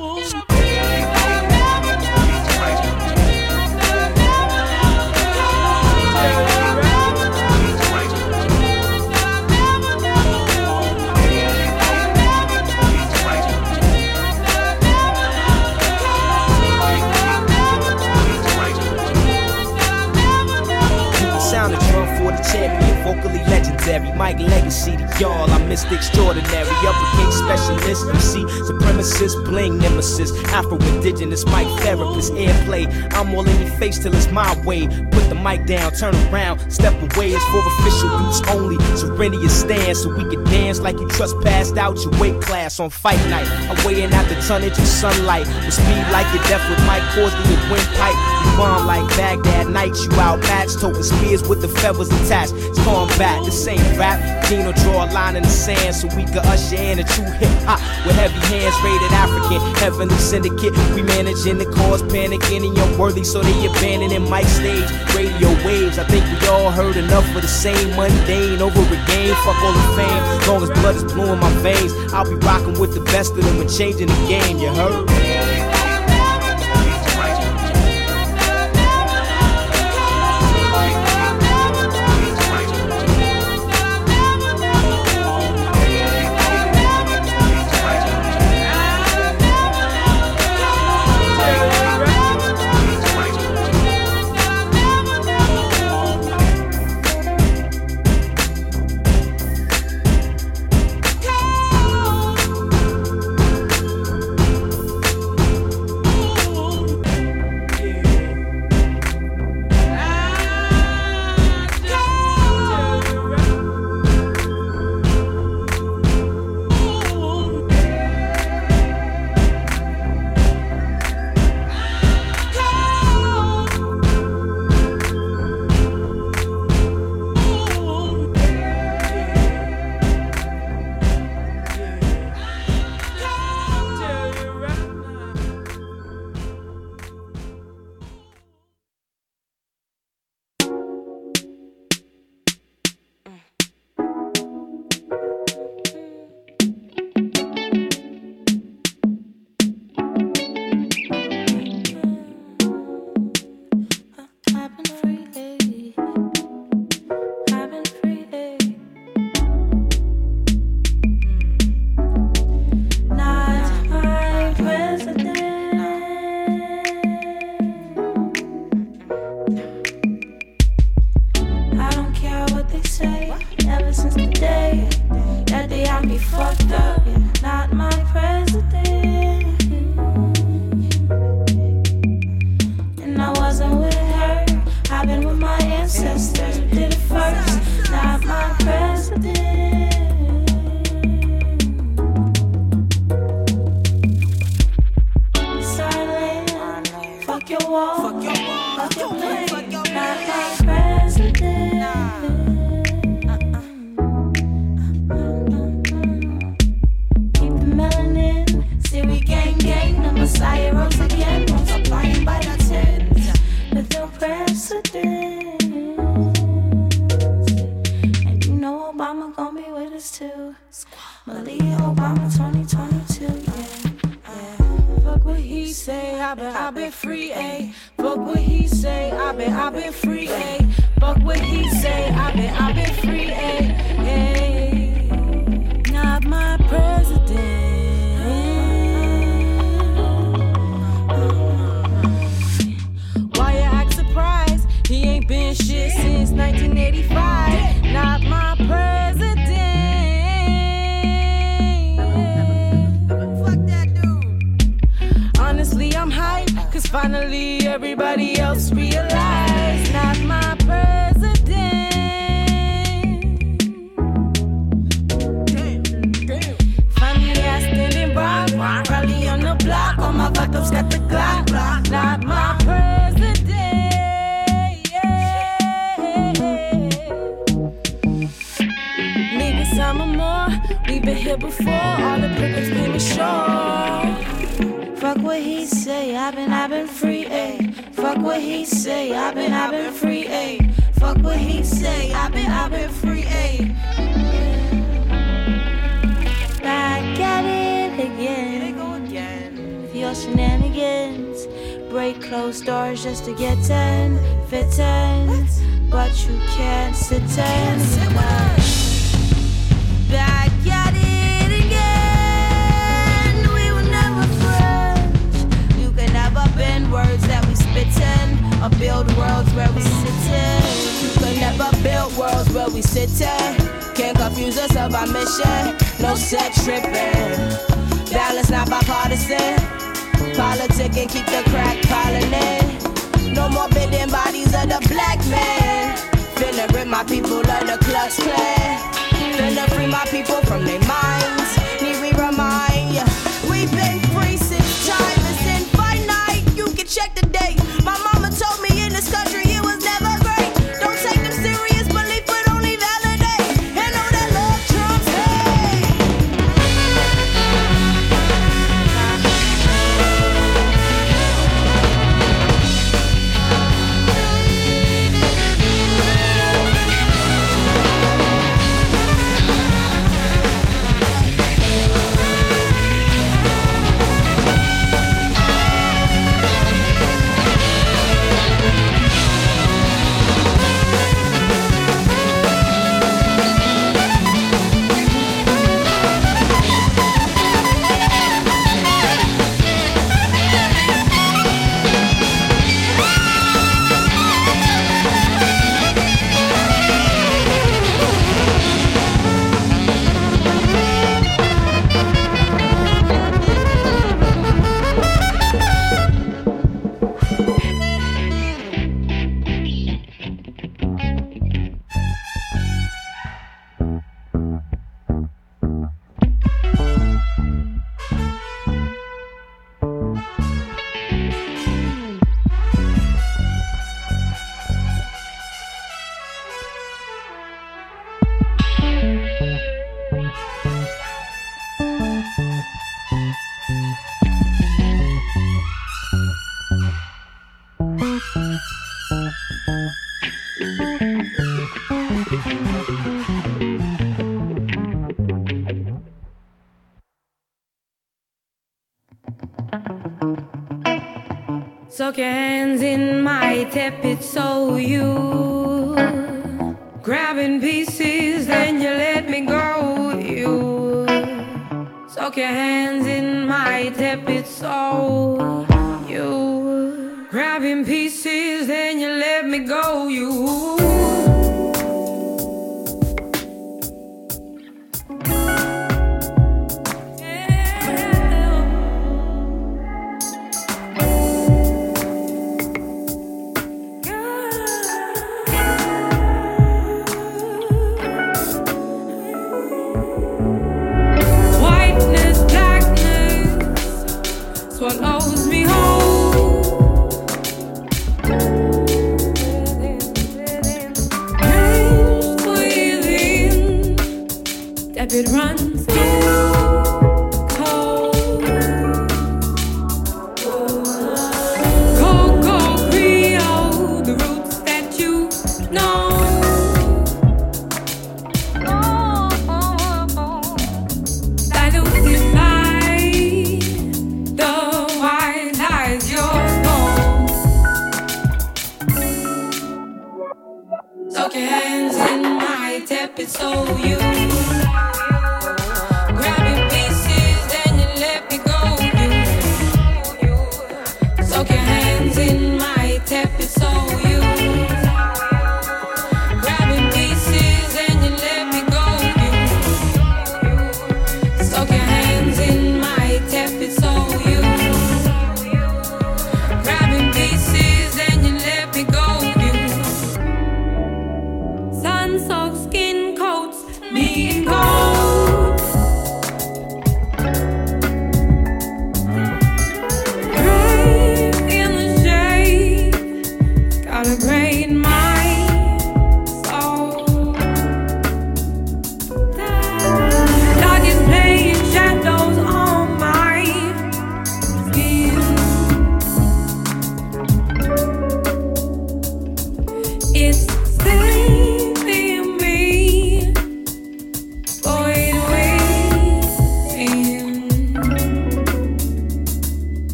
[SPEAKER 6] Vocally legendary. Mike Legacy to y'all, I'm Mr. Extraordinary. Uppercase specialist, MC, supremacist, bling nemesis. Afro indigenous, mic therapist, airplay. I'm all in your face till it's my way. Put the mic down, turn around, step away. It's for official use only. Surrender your stand so we can dance like you trespassed out your weight class on fight night. I'm weighing out the tonnage of sunlight. With speed like your death with Mike Horsley and windpipe. You bomb like Baghdad nights, you outmatched. Toting spears with the feathers attached. It's combat, this ain't rap. Dino draw a line in the sand so we can usher in a true hip hop with heavy hands rated African. Heavenly syndicate, we managing the cause panicking and unworthy, so they abandoning mic stage. Radio waves, I think we all heard enough of the same mundane over again. Fuck all the fame, long as blood is blue in my veins. I'll be rocking with the best of them and changing the game, you heard?
[SPEAKER 3] Took hands in my tepid soul, you. Grabbing pieces, then you let me go. You took your hands in my tepid.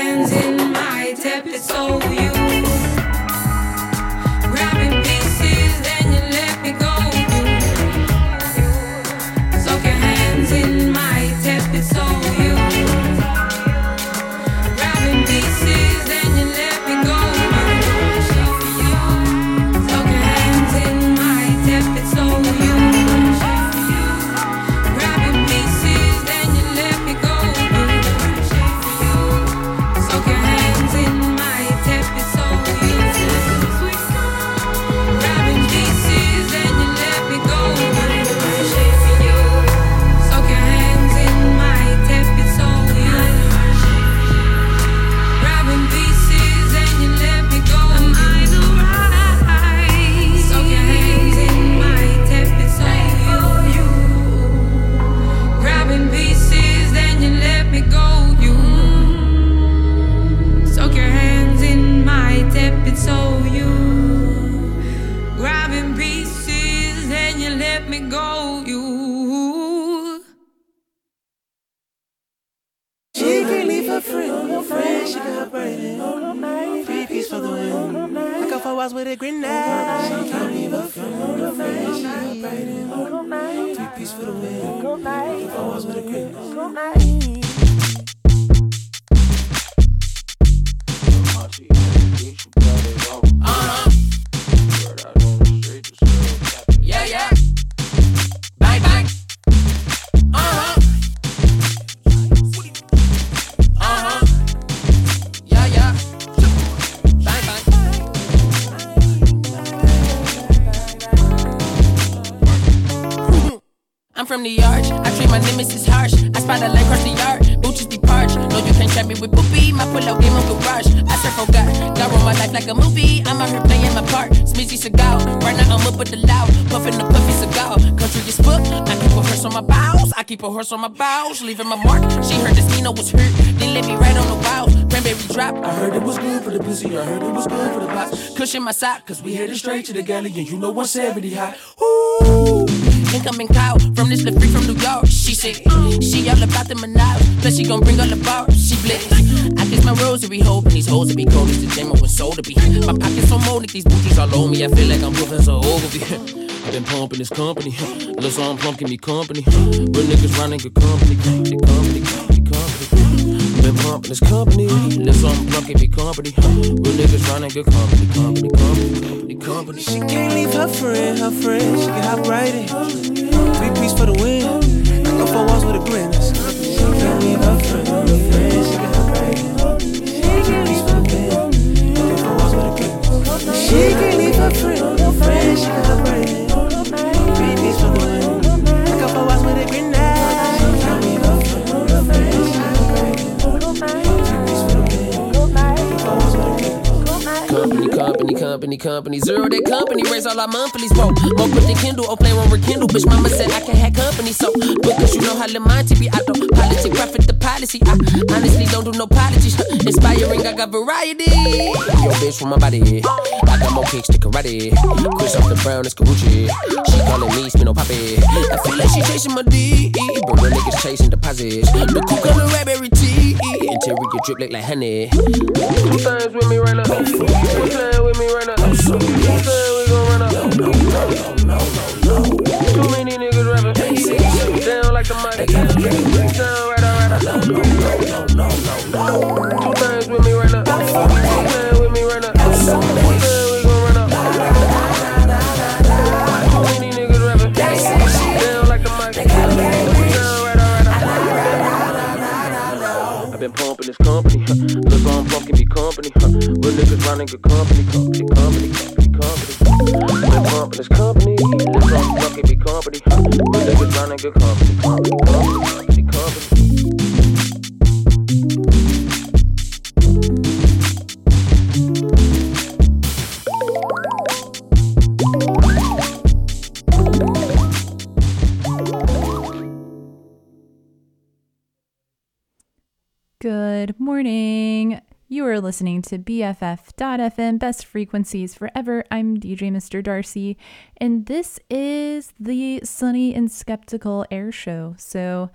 [SPEAKER 3] hands in my tepid soul. My
[SPEAKER 7] sock. Cause we headed straight to the galley. And you know 170 high. Ooh. Incoming call from this little freak from New York. She said she all about the menage. Plus she gon' bring all the bars. She blitz. I kiss my rosary, hoping these hoes will be cold as the demo and soul to be. My pockets so molded, these booties all on me. I feel like I'm Professor Ogilvy. I've been pumping this company. Little song plump me company. Real niggas running good company. Company, company. Been pumping this company. Little song plump me company. Real niggas running good company. Company, company, company.
[SPEAKER 8] She can't leave her friend, her friend, she can hop right in. Three piece for the win. I got four walls with a grin. She can't leave her friend, her friend, she can hop right in. Three piece for the win. I got four walls with a grin. She can't leave her friend, her friend, she can hop right in.
[SPEAKER 7] Company, company. Zero that company, raise all our monthlies. Whoa, more quick than Kindle, or play one rekindle. Bitch, mama said I can have company, so because you know how Lamonti be. I don't politic, profit the policy. I honestly don't do no apologies. Inspiring, I got variety. Yo, bitch, from my body. I got more kicks to karate. Chris off the brown, it's Karuchi. She calling me, spin no poppy. I feel like she chasing my D. But real niggas chasing deposits. The cook on the raspberry tea. Interior drip look like honey. Two things with me right now. Two things with me right now. Two things we gon' run up. Too many niggas rapping. Down like the mic. Down right out, right out. Two things with Running good company. Company, company, company, company. Pumping this company. Look on pumpkin me company. Niggas running good company. Company, company, company,
[SPEAKER 1] listening to BFF.FM, best frequencies forever. I'm DJ Mr. Darcy, and this is the Sunny and Skeptical Air Show. So,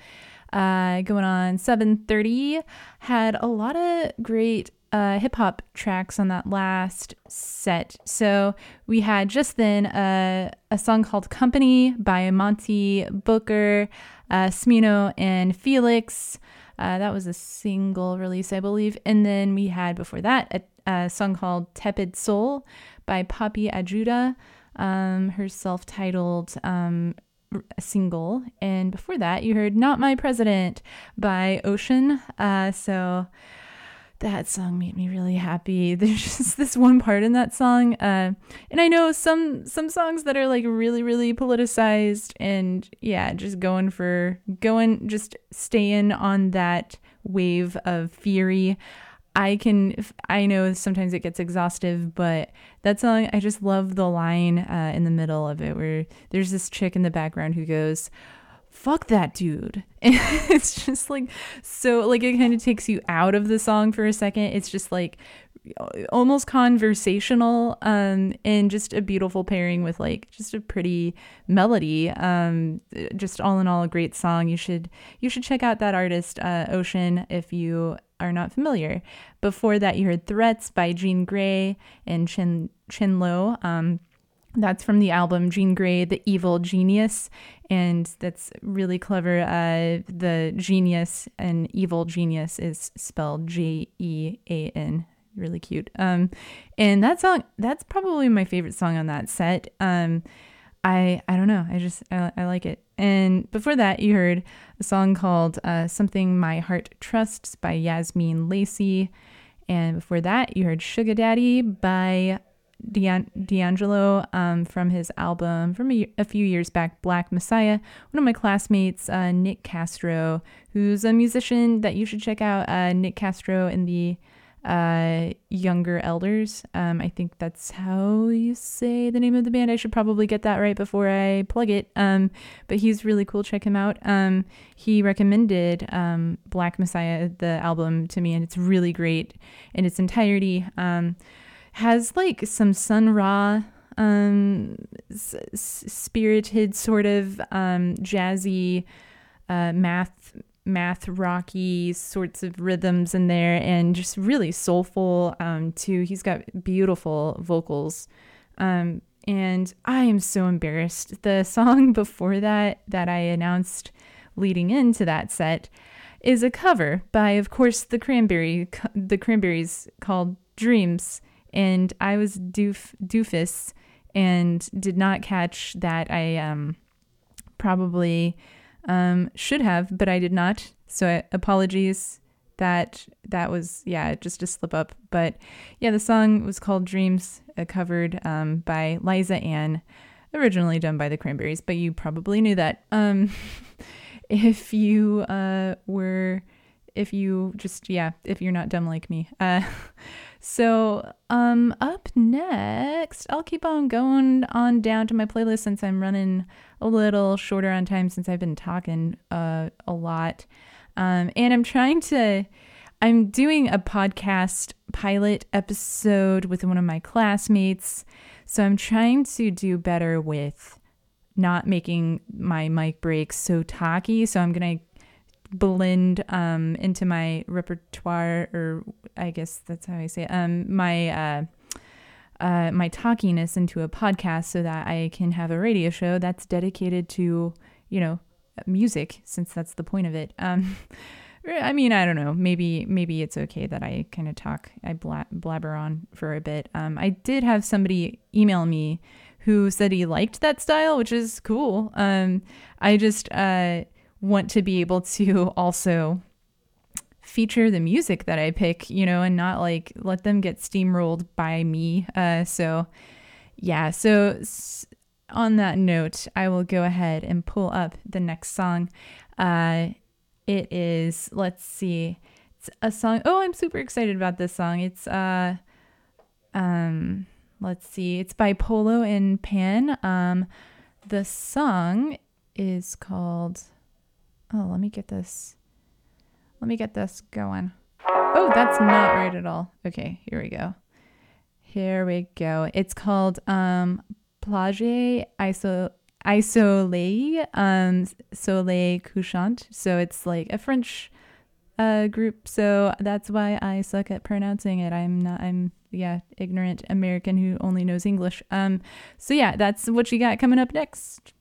[SPEAKER 1] uh, going on 7:30. Had a lot of great uh, hip hop tracks on that last set. So we had just then a song called "Company" by Monte Booker, uh, Smino, and Phoelix. Uh, that was a single release, I believe. And then we had before that a, a song called Tepid Soul by Poppy Ajudha, um, her self titled um, single. And before that, you heard Not My President by OSHUN. Uh, so that song made me really happy. There's just this one part in that song, uh, and I know some some songs that are like really really politicized, and yeah, just going for going, just staying on that wave of fury. I can, I know sometimes it gets exhaustive, but that song, I just love the line uh, in the middle of it where there's this chick in the background who goes, fuck that dude. And it's just like so like it kind of takes you out of the song for a second. It's just like almost conversational um and just a beautiful pairing with like just a pretty melody um just all in all a great song you should you should check out that artist uh OSHUN if you are not familiar before that you heard threats by Jean Grae and chin chin lo um that's from the album Jean Grae, The Evil Genius. And that's really clever. Uh, the genius and evil genius is spelled J E A N. Really cute. Um, and that song, that's probably my favorite song on that set. Um, I I don't know. I just I, I like it. And before that, you heard a song called uh, "Something My Heart Trusts" by Yazmin Lacey, and before that, you heard "Sugah Daddy" by D'Angelo um, from his album from a, a, few years back, Black Messiah. One of my classmates, uh, Nick Castro, who's a musician that you should check out. Uh, Nick Castro and the uh, Younger Elders. Um, I think that's how you say the name of the band. I should probably get that right before I plug it. Um, but he's really cool. Check him out. Um, he recommended um, Black Messiah, the album, to me, and it's really great in its entirety. Has like some Sun Ra um s- spirited sort of um jazzy uh math math rocky sorts of rhythms in there and just really soulful um too. He's got beautiful vocals. Um and i am so embarrassed. The song before that that i announced leading into that set is a cover by of course the cranberry the cranberries called dreams and I was doof doofus and did not catch that I um probably um should have, but I did not. So I, apologies that that was yeah just a slip up but yeah the song was called dreams uh, covered um, by Liza Anne originally done by the cranberries but you probably knew that um, if you uh, were if you just yeah if you're not dumb like me uh, so um up next i'll keep on going on down to my playlist since i'm running a little shorter on time since i've been talking uh, a lot. Um, and i'm trying to i'm doing a podcast pilot episode with one of my classmates. So i'm trying to do better with not making my mic breaks so talky. So i'm gonna blend um, into my repertoire, or I guess that's how I say it, um, my uh, uh, my talkiness into a podcast, so that I can have a radio show that's dedicated to you know music, since that's the point of it. Um, I mean, I don't know. Maybe maybe it's okay that I kind of talk, I bla- blabber on for a bit. Um, I did have somebody email me who said he liked that style, which is cool. Um, I just uh, want to be able to also feature the music that I pick, you know, and not like let them get steamrolled by me. Uh, so, yeah. So, s- on that note, I will go ahead and pull up the next song. Uh, it is, let's see, it's a song. Oh, I'm super excited about this song. It's, uh, um, let's see, it's by Polo and Pan. Um, the song is called Oh, let me get this. Let me get this going. Oh, that's not right at all. Okay, here we go. Here we go. It's called um Plage Iso
[SPEAKER 9] Isolé, um, Soleil Couchant. So it's like a French uh, group. So that's why I suck at pronouncing it. I'm not, I'm, yeah, ignorant American who only knows English. Um, so yeah, that's what you got coming up next.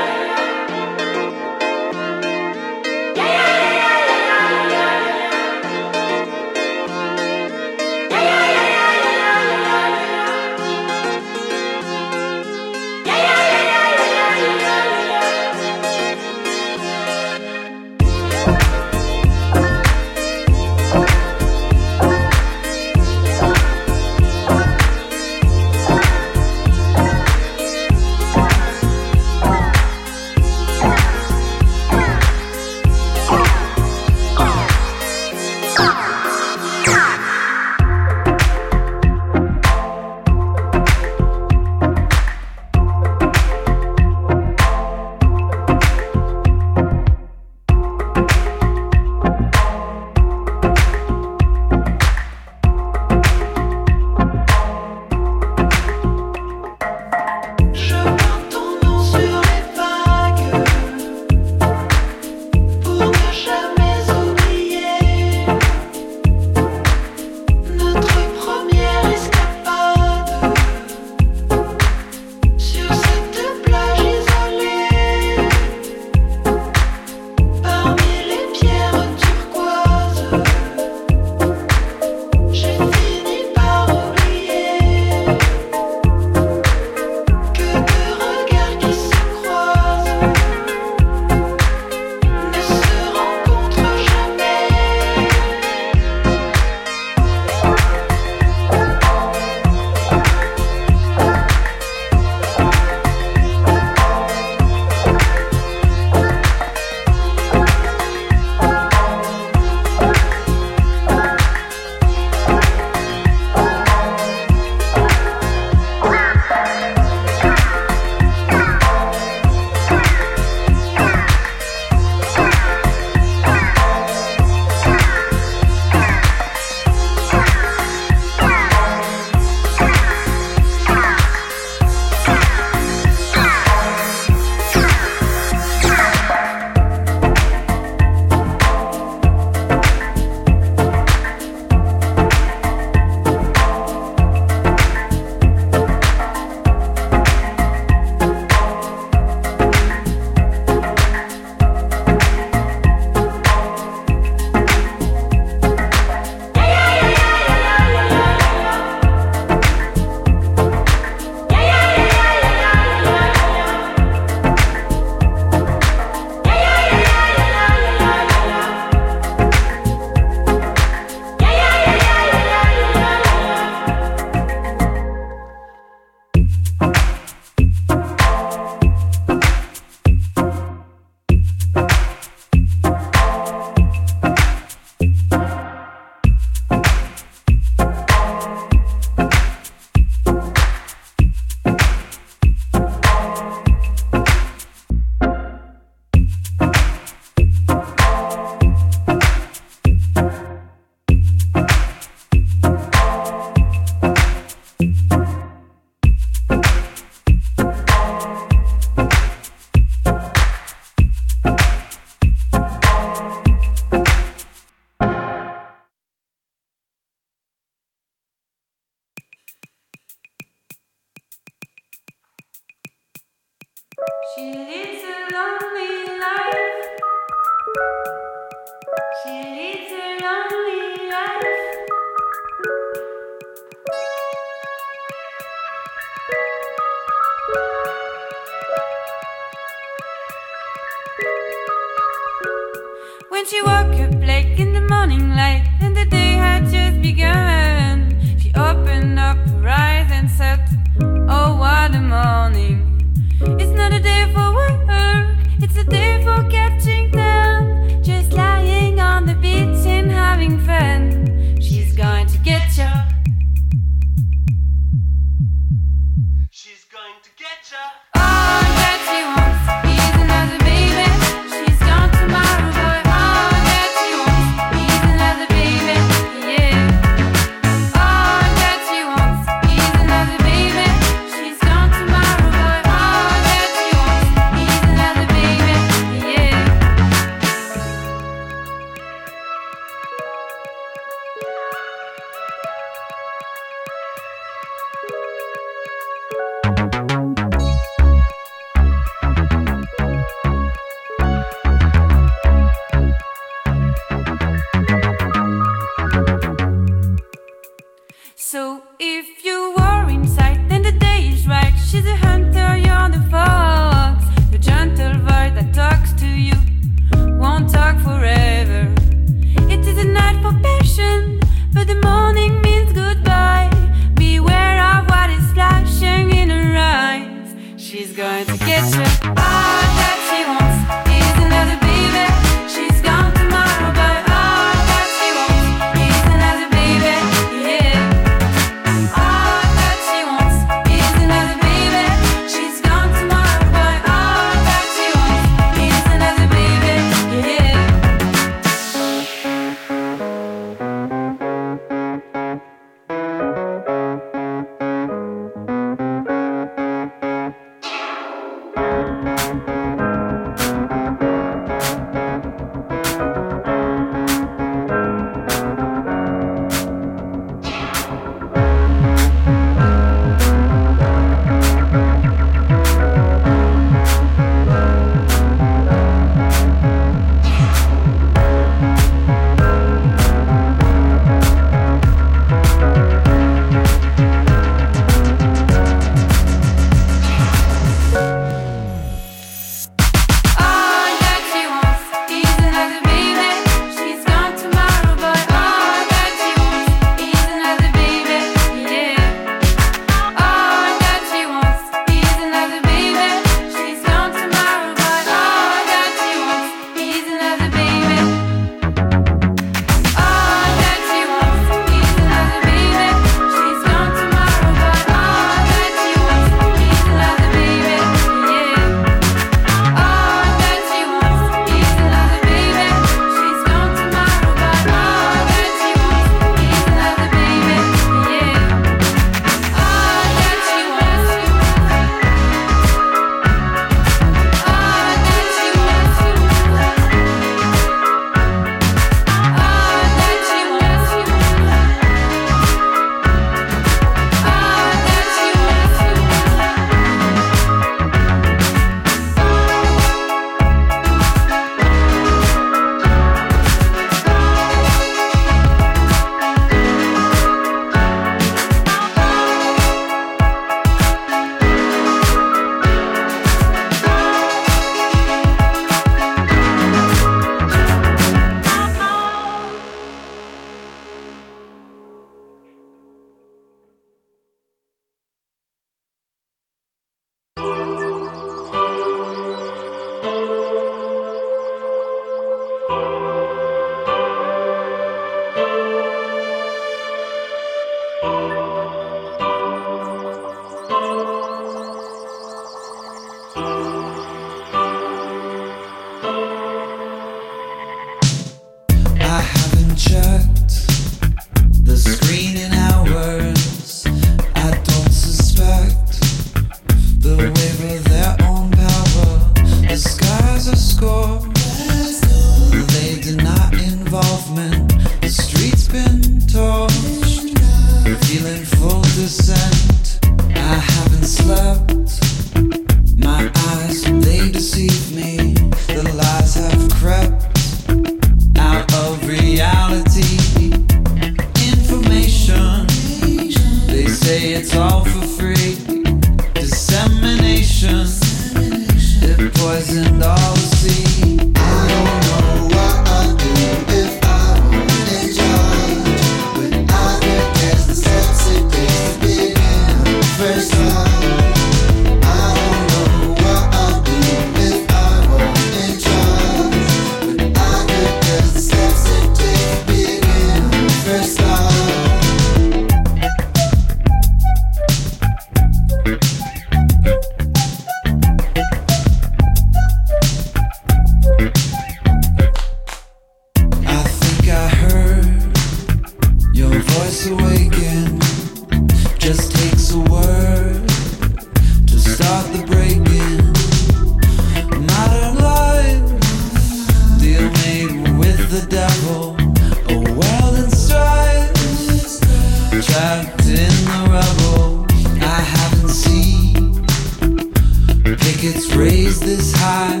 [SPEAKER 10] Pickets raised this high.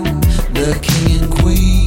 [SPEAKER 10] The king and queen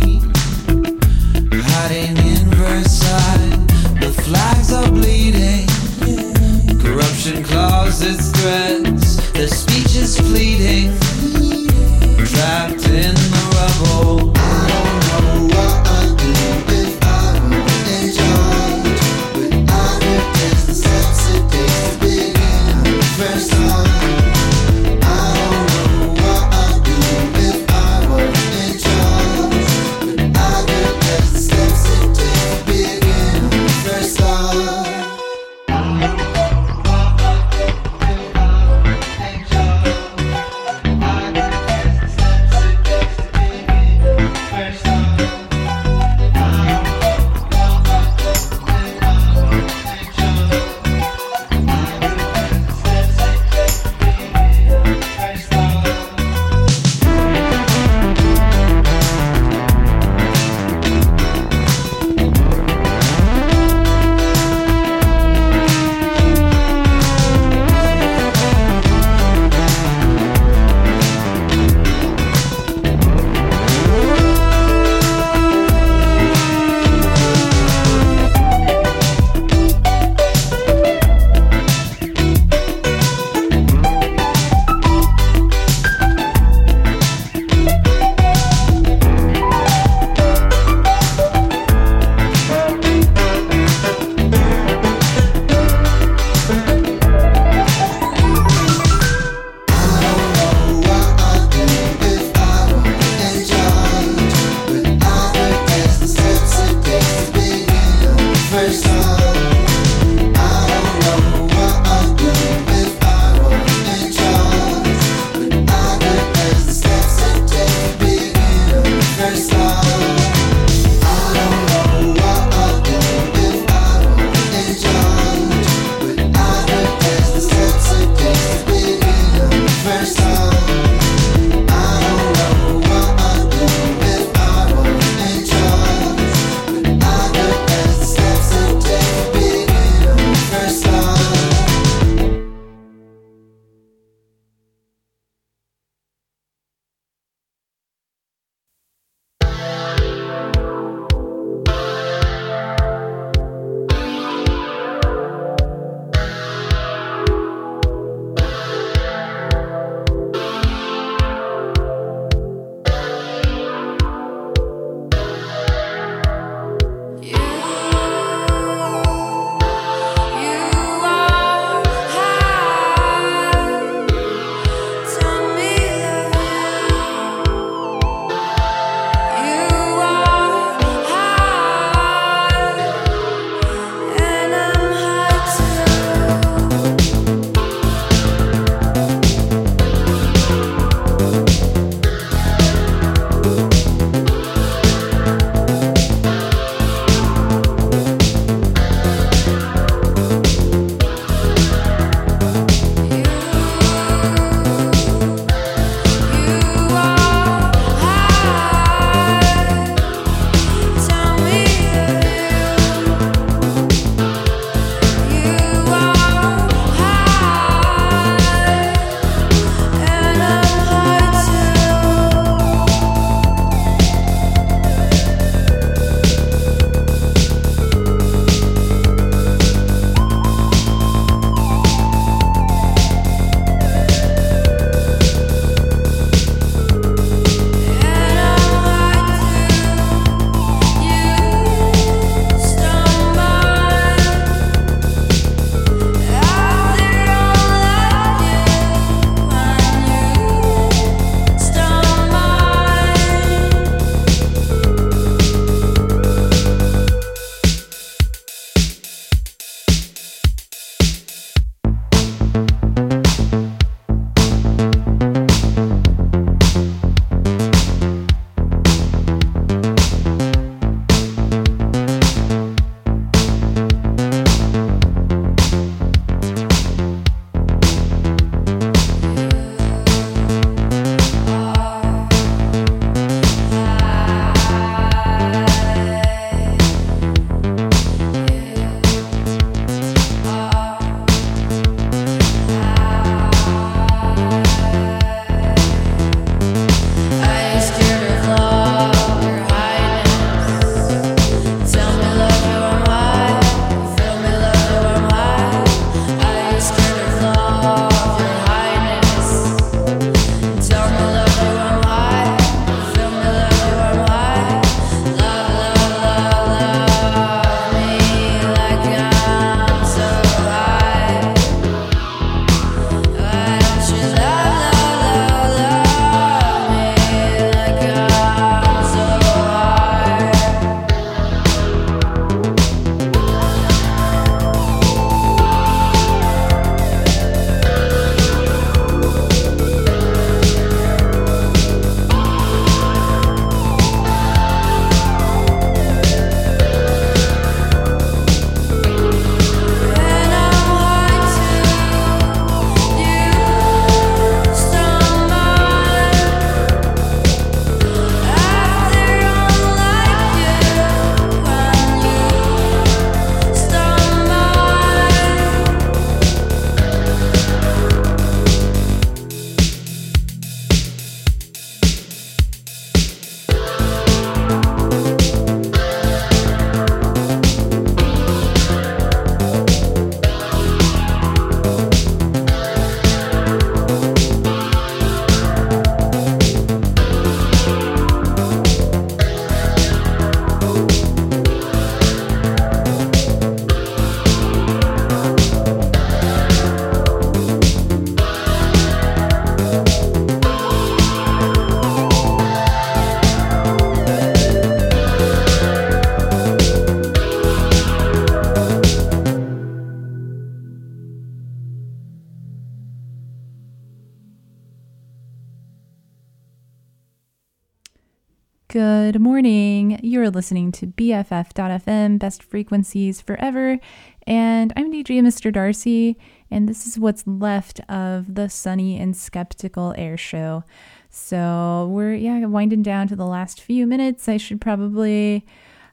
[SPEAKER 1] listening to BFF.FM, Best Frequencies Forever. And I'm DJ Mr. Darcy, and this is what's left of the Sunny and Skeptical Air Show. So we're, yeah, winding down to the last few minutes. I should probably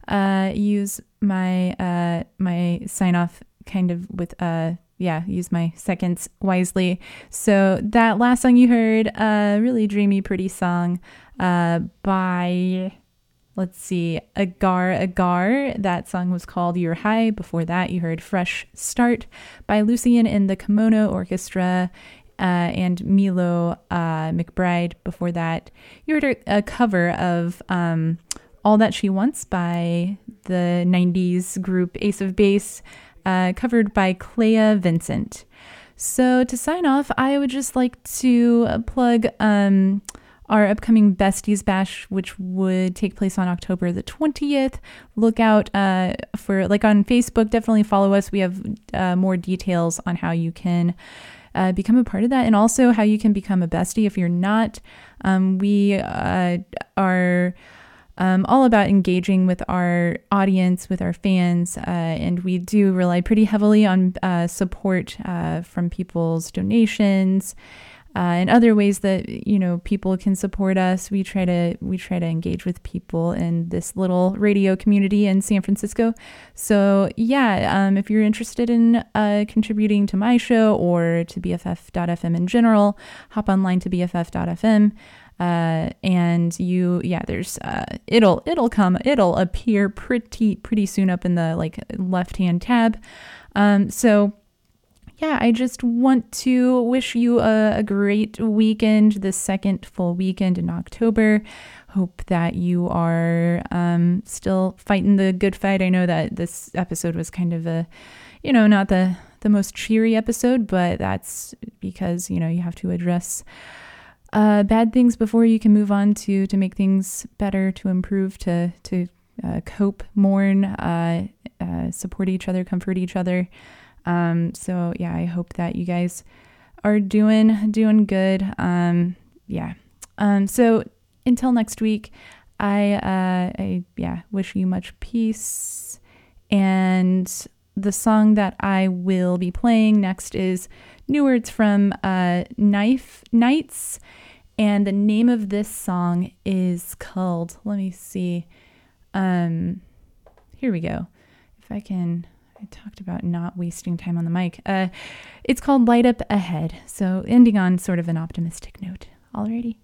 [SPEAKER 1] uh, use my uh, my sign off kind of with uh yeah use my seconds wisely so that last song you heard a really dreamy pretty song uh by let's see agar agar that song was called you're high before that you heard fresh start by lucian and the kimono orchestra uh, and Milo uh, McBride. Before that, you heard a, cover of um, All That She Wants by the 90s group Ace of Base uh, covered by Clea Vincent. So to sign off, I would just like to plug um, our upcoming Besties Bash, which would take place on October the 20th. Look out uh, for, like on Facebook, definitely follow us. We have uh, more details on how you can uh, become a part of that and also how you can become a bestie if you're not. Um, we uh, are um, all about engaging with our audience, with our fans, uh, and we do rely pretty heavily on uh, support uh, from people's donations. Uh, and other ways that you know people can support us, we try to we try to engage with people in this little radio community in San Francisco. So yeah, um, if you're interested in uh, contributing to my show or to BFF.FM in general, hop online to BFF.FM uh, and you yeah there's uh, it'll it'll come it'll appear pretty pretty soon up in the like left hand tab. Um, so yeah i just want to wish you a, a great weekend the second full weekend in october hope that you are um, still fighting the good fight i know that this episode was kind of a you know not the the most cheery episode but that's because you know you have to address uh, bad things before you can move on to to make things better, to improve, to to uh, cope, mourn, uh, uh, support each other, comfort each other. Um, so yeah, I hope that you guys are doing doing good. Um, yeah. Um, so until next week, I uh, I yeah wish you much peace. And the song that I will be playing next is new words from uh, Knife Knights, and the name of this song is called. Let me see. Um, here we go. If I can, I talked about not wasting time on the mic. Uh, it's called Light Up Ahead. So ending on sort of an optimistic note. Alrighty.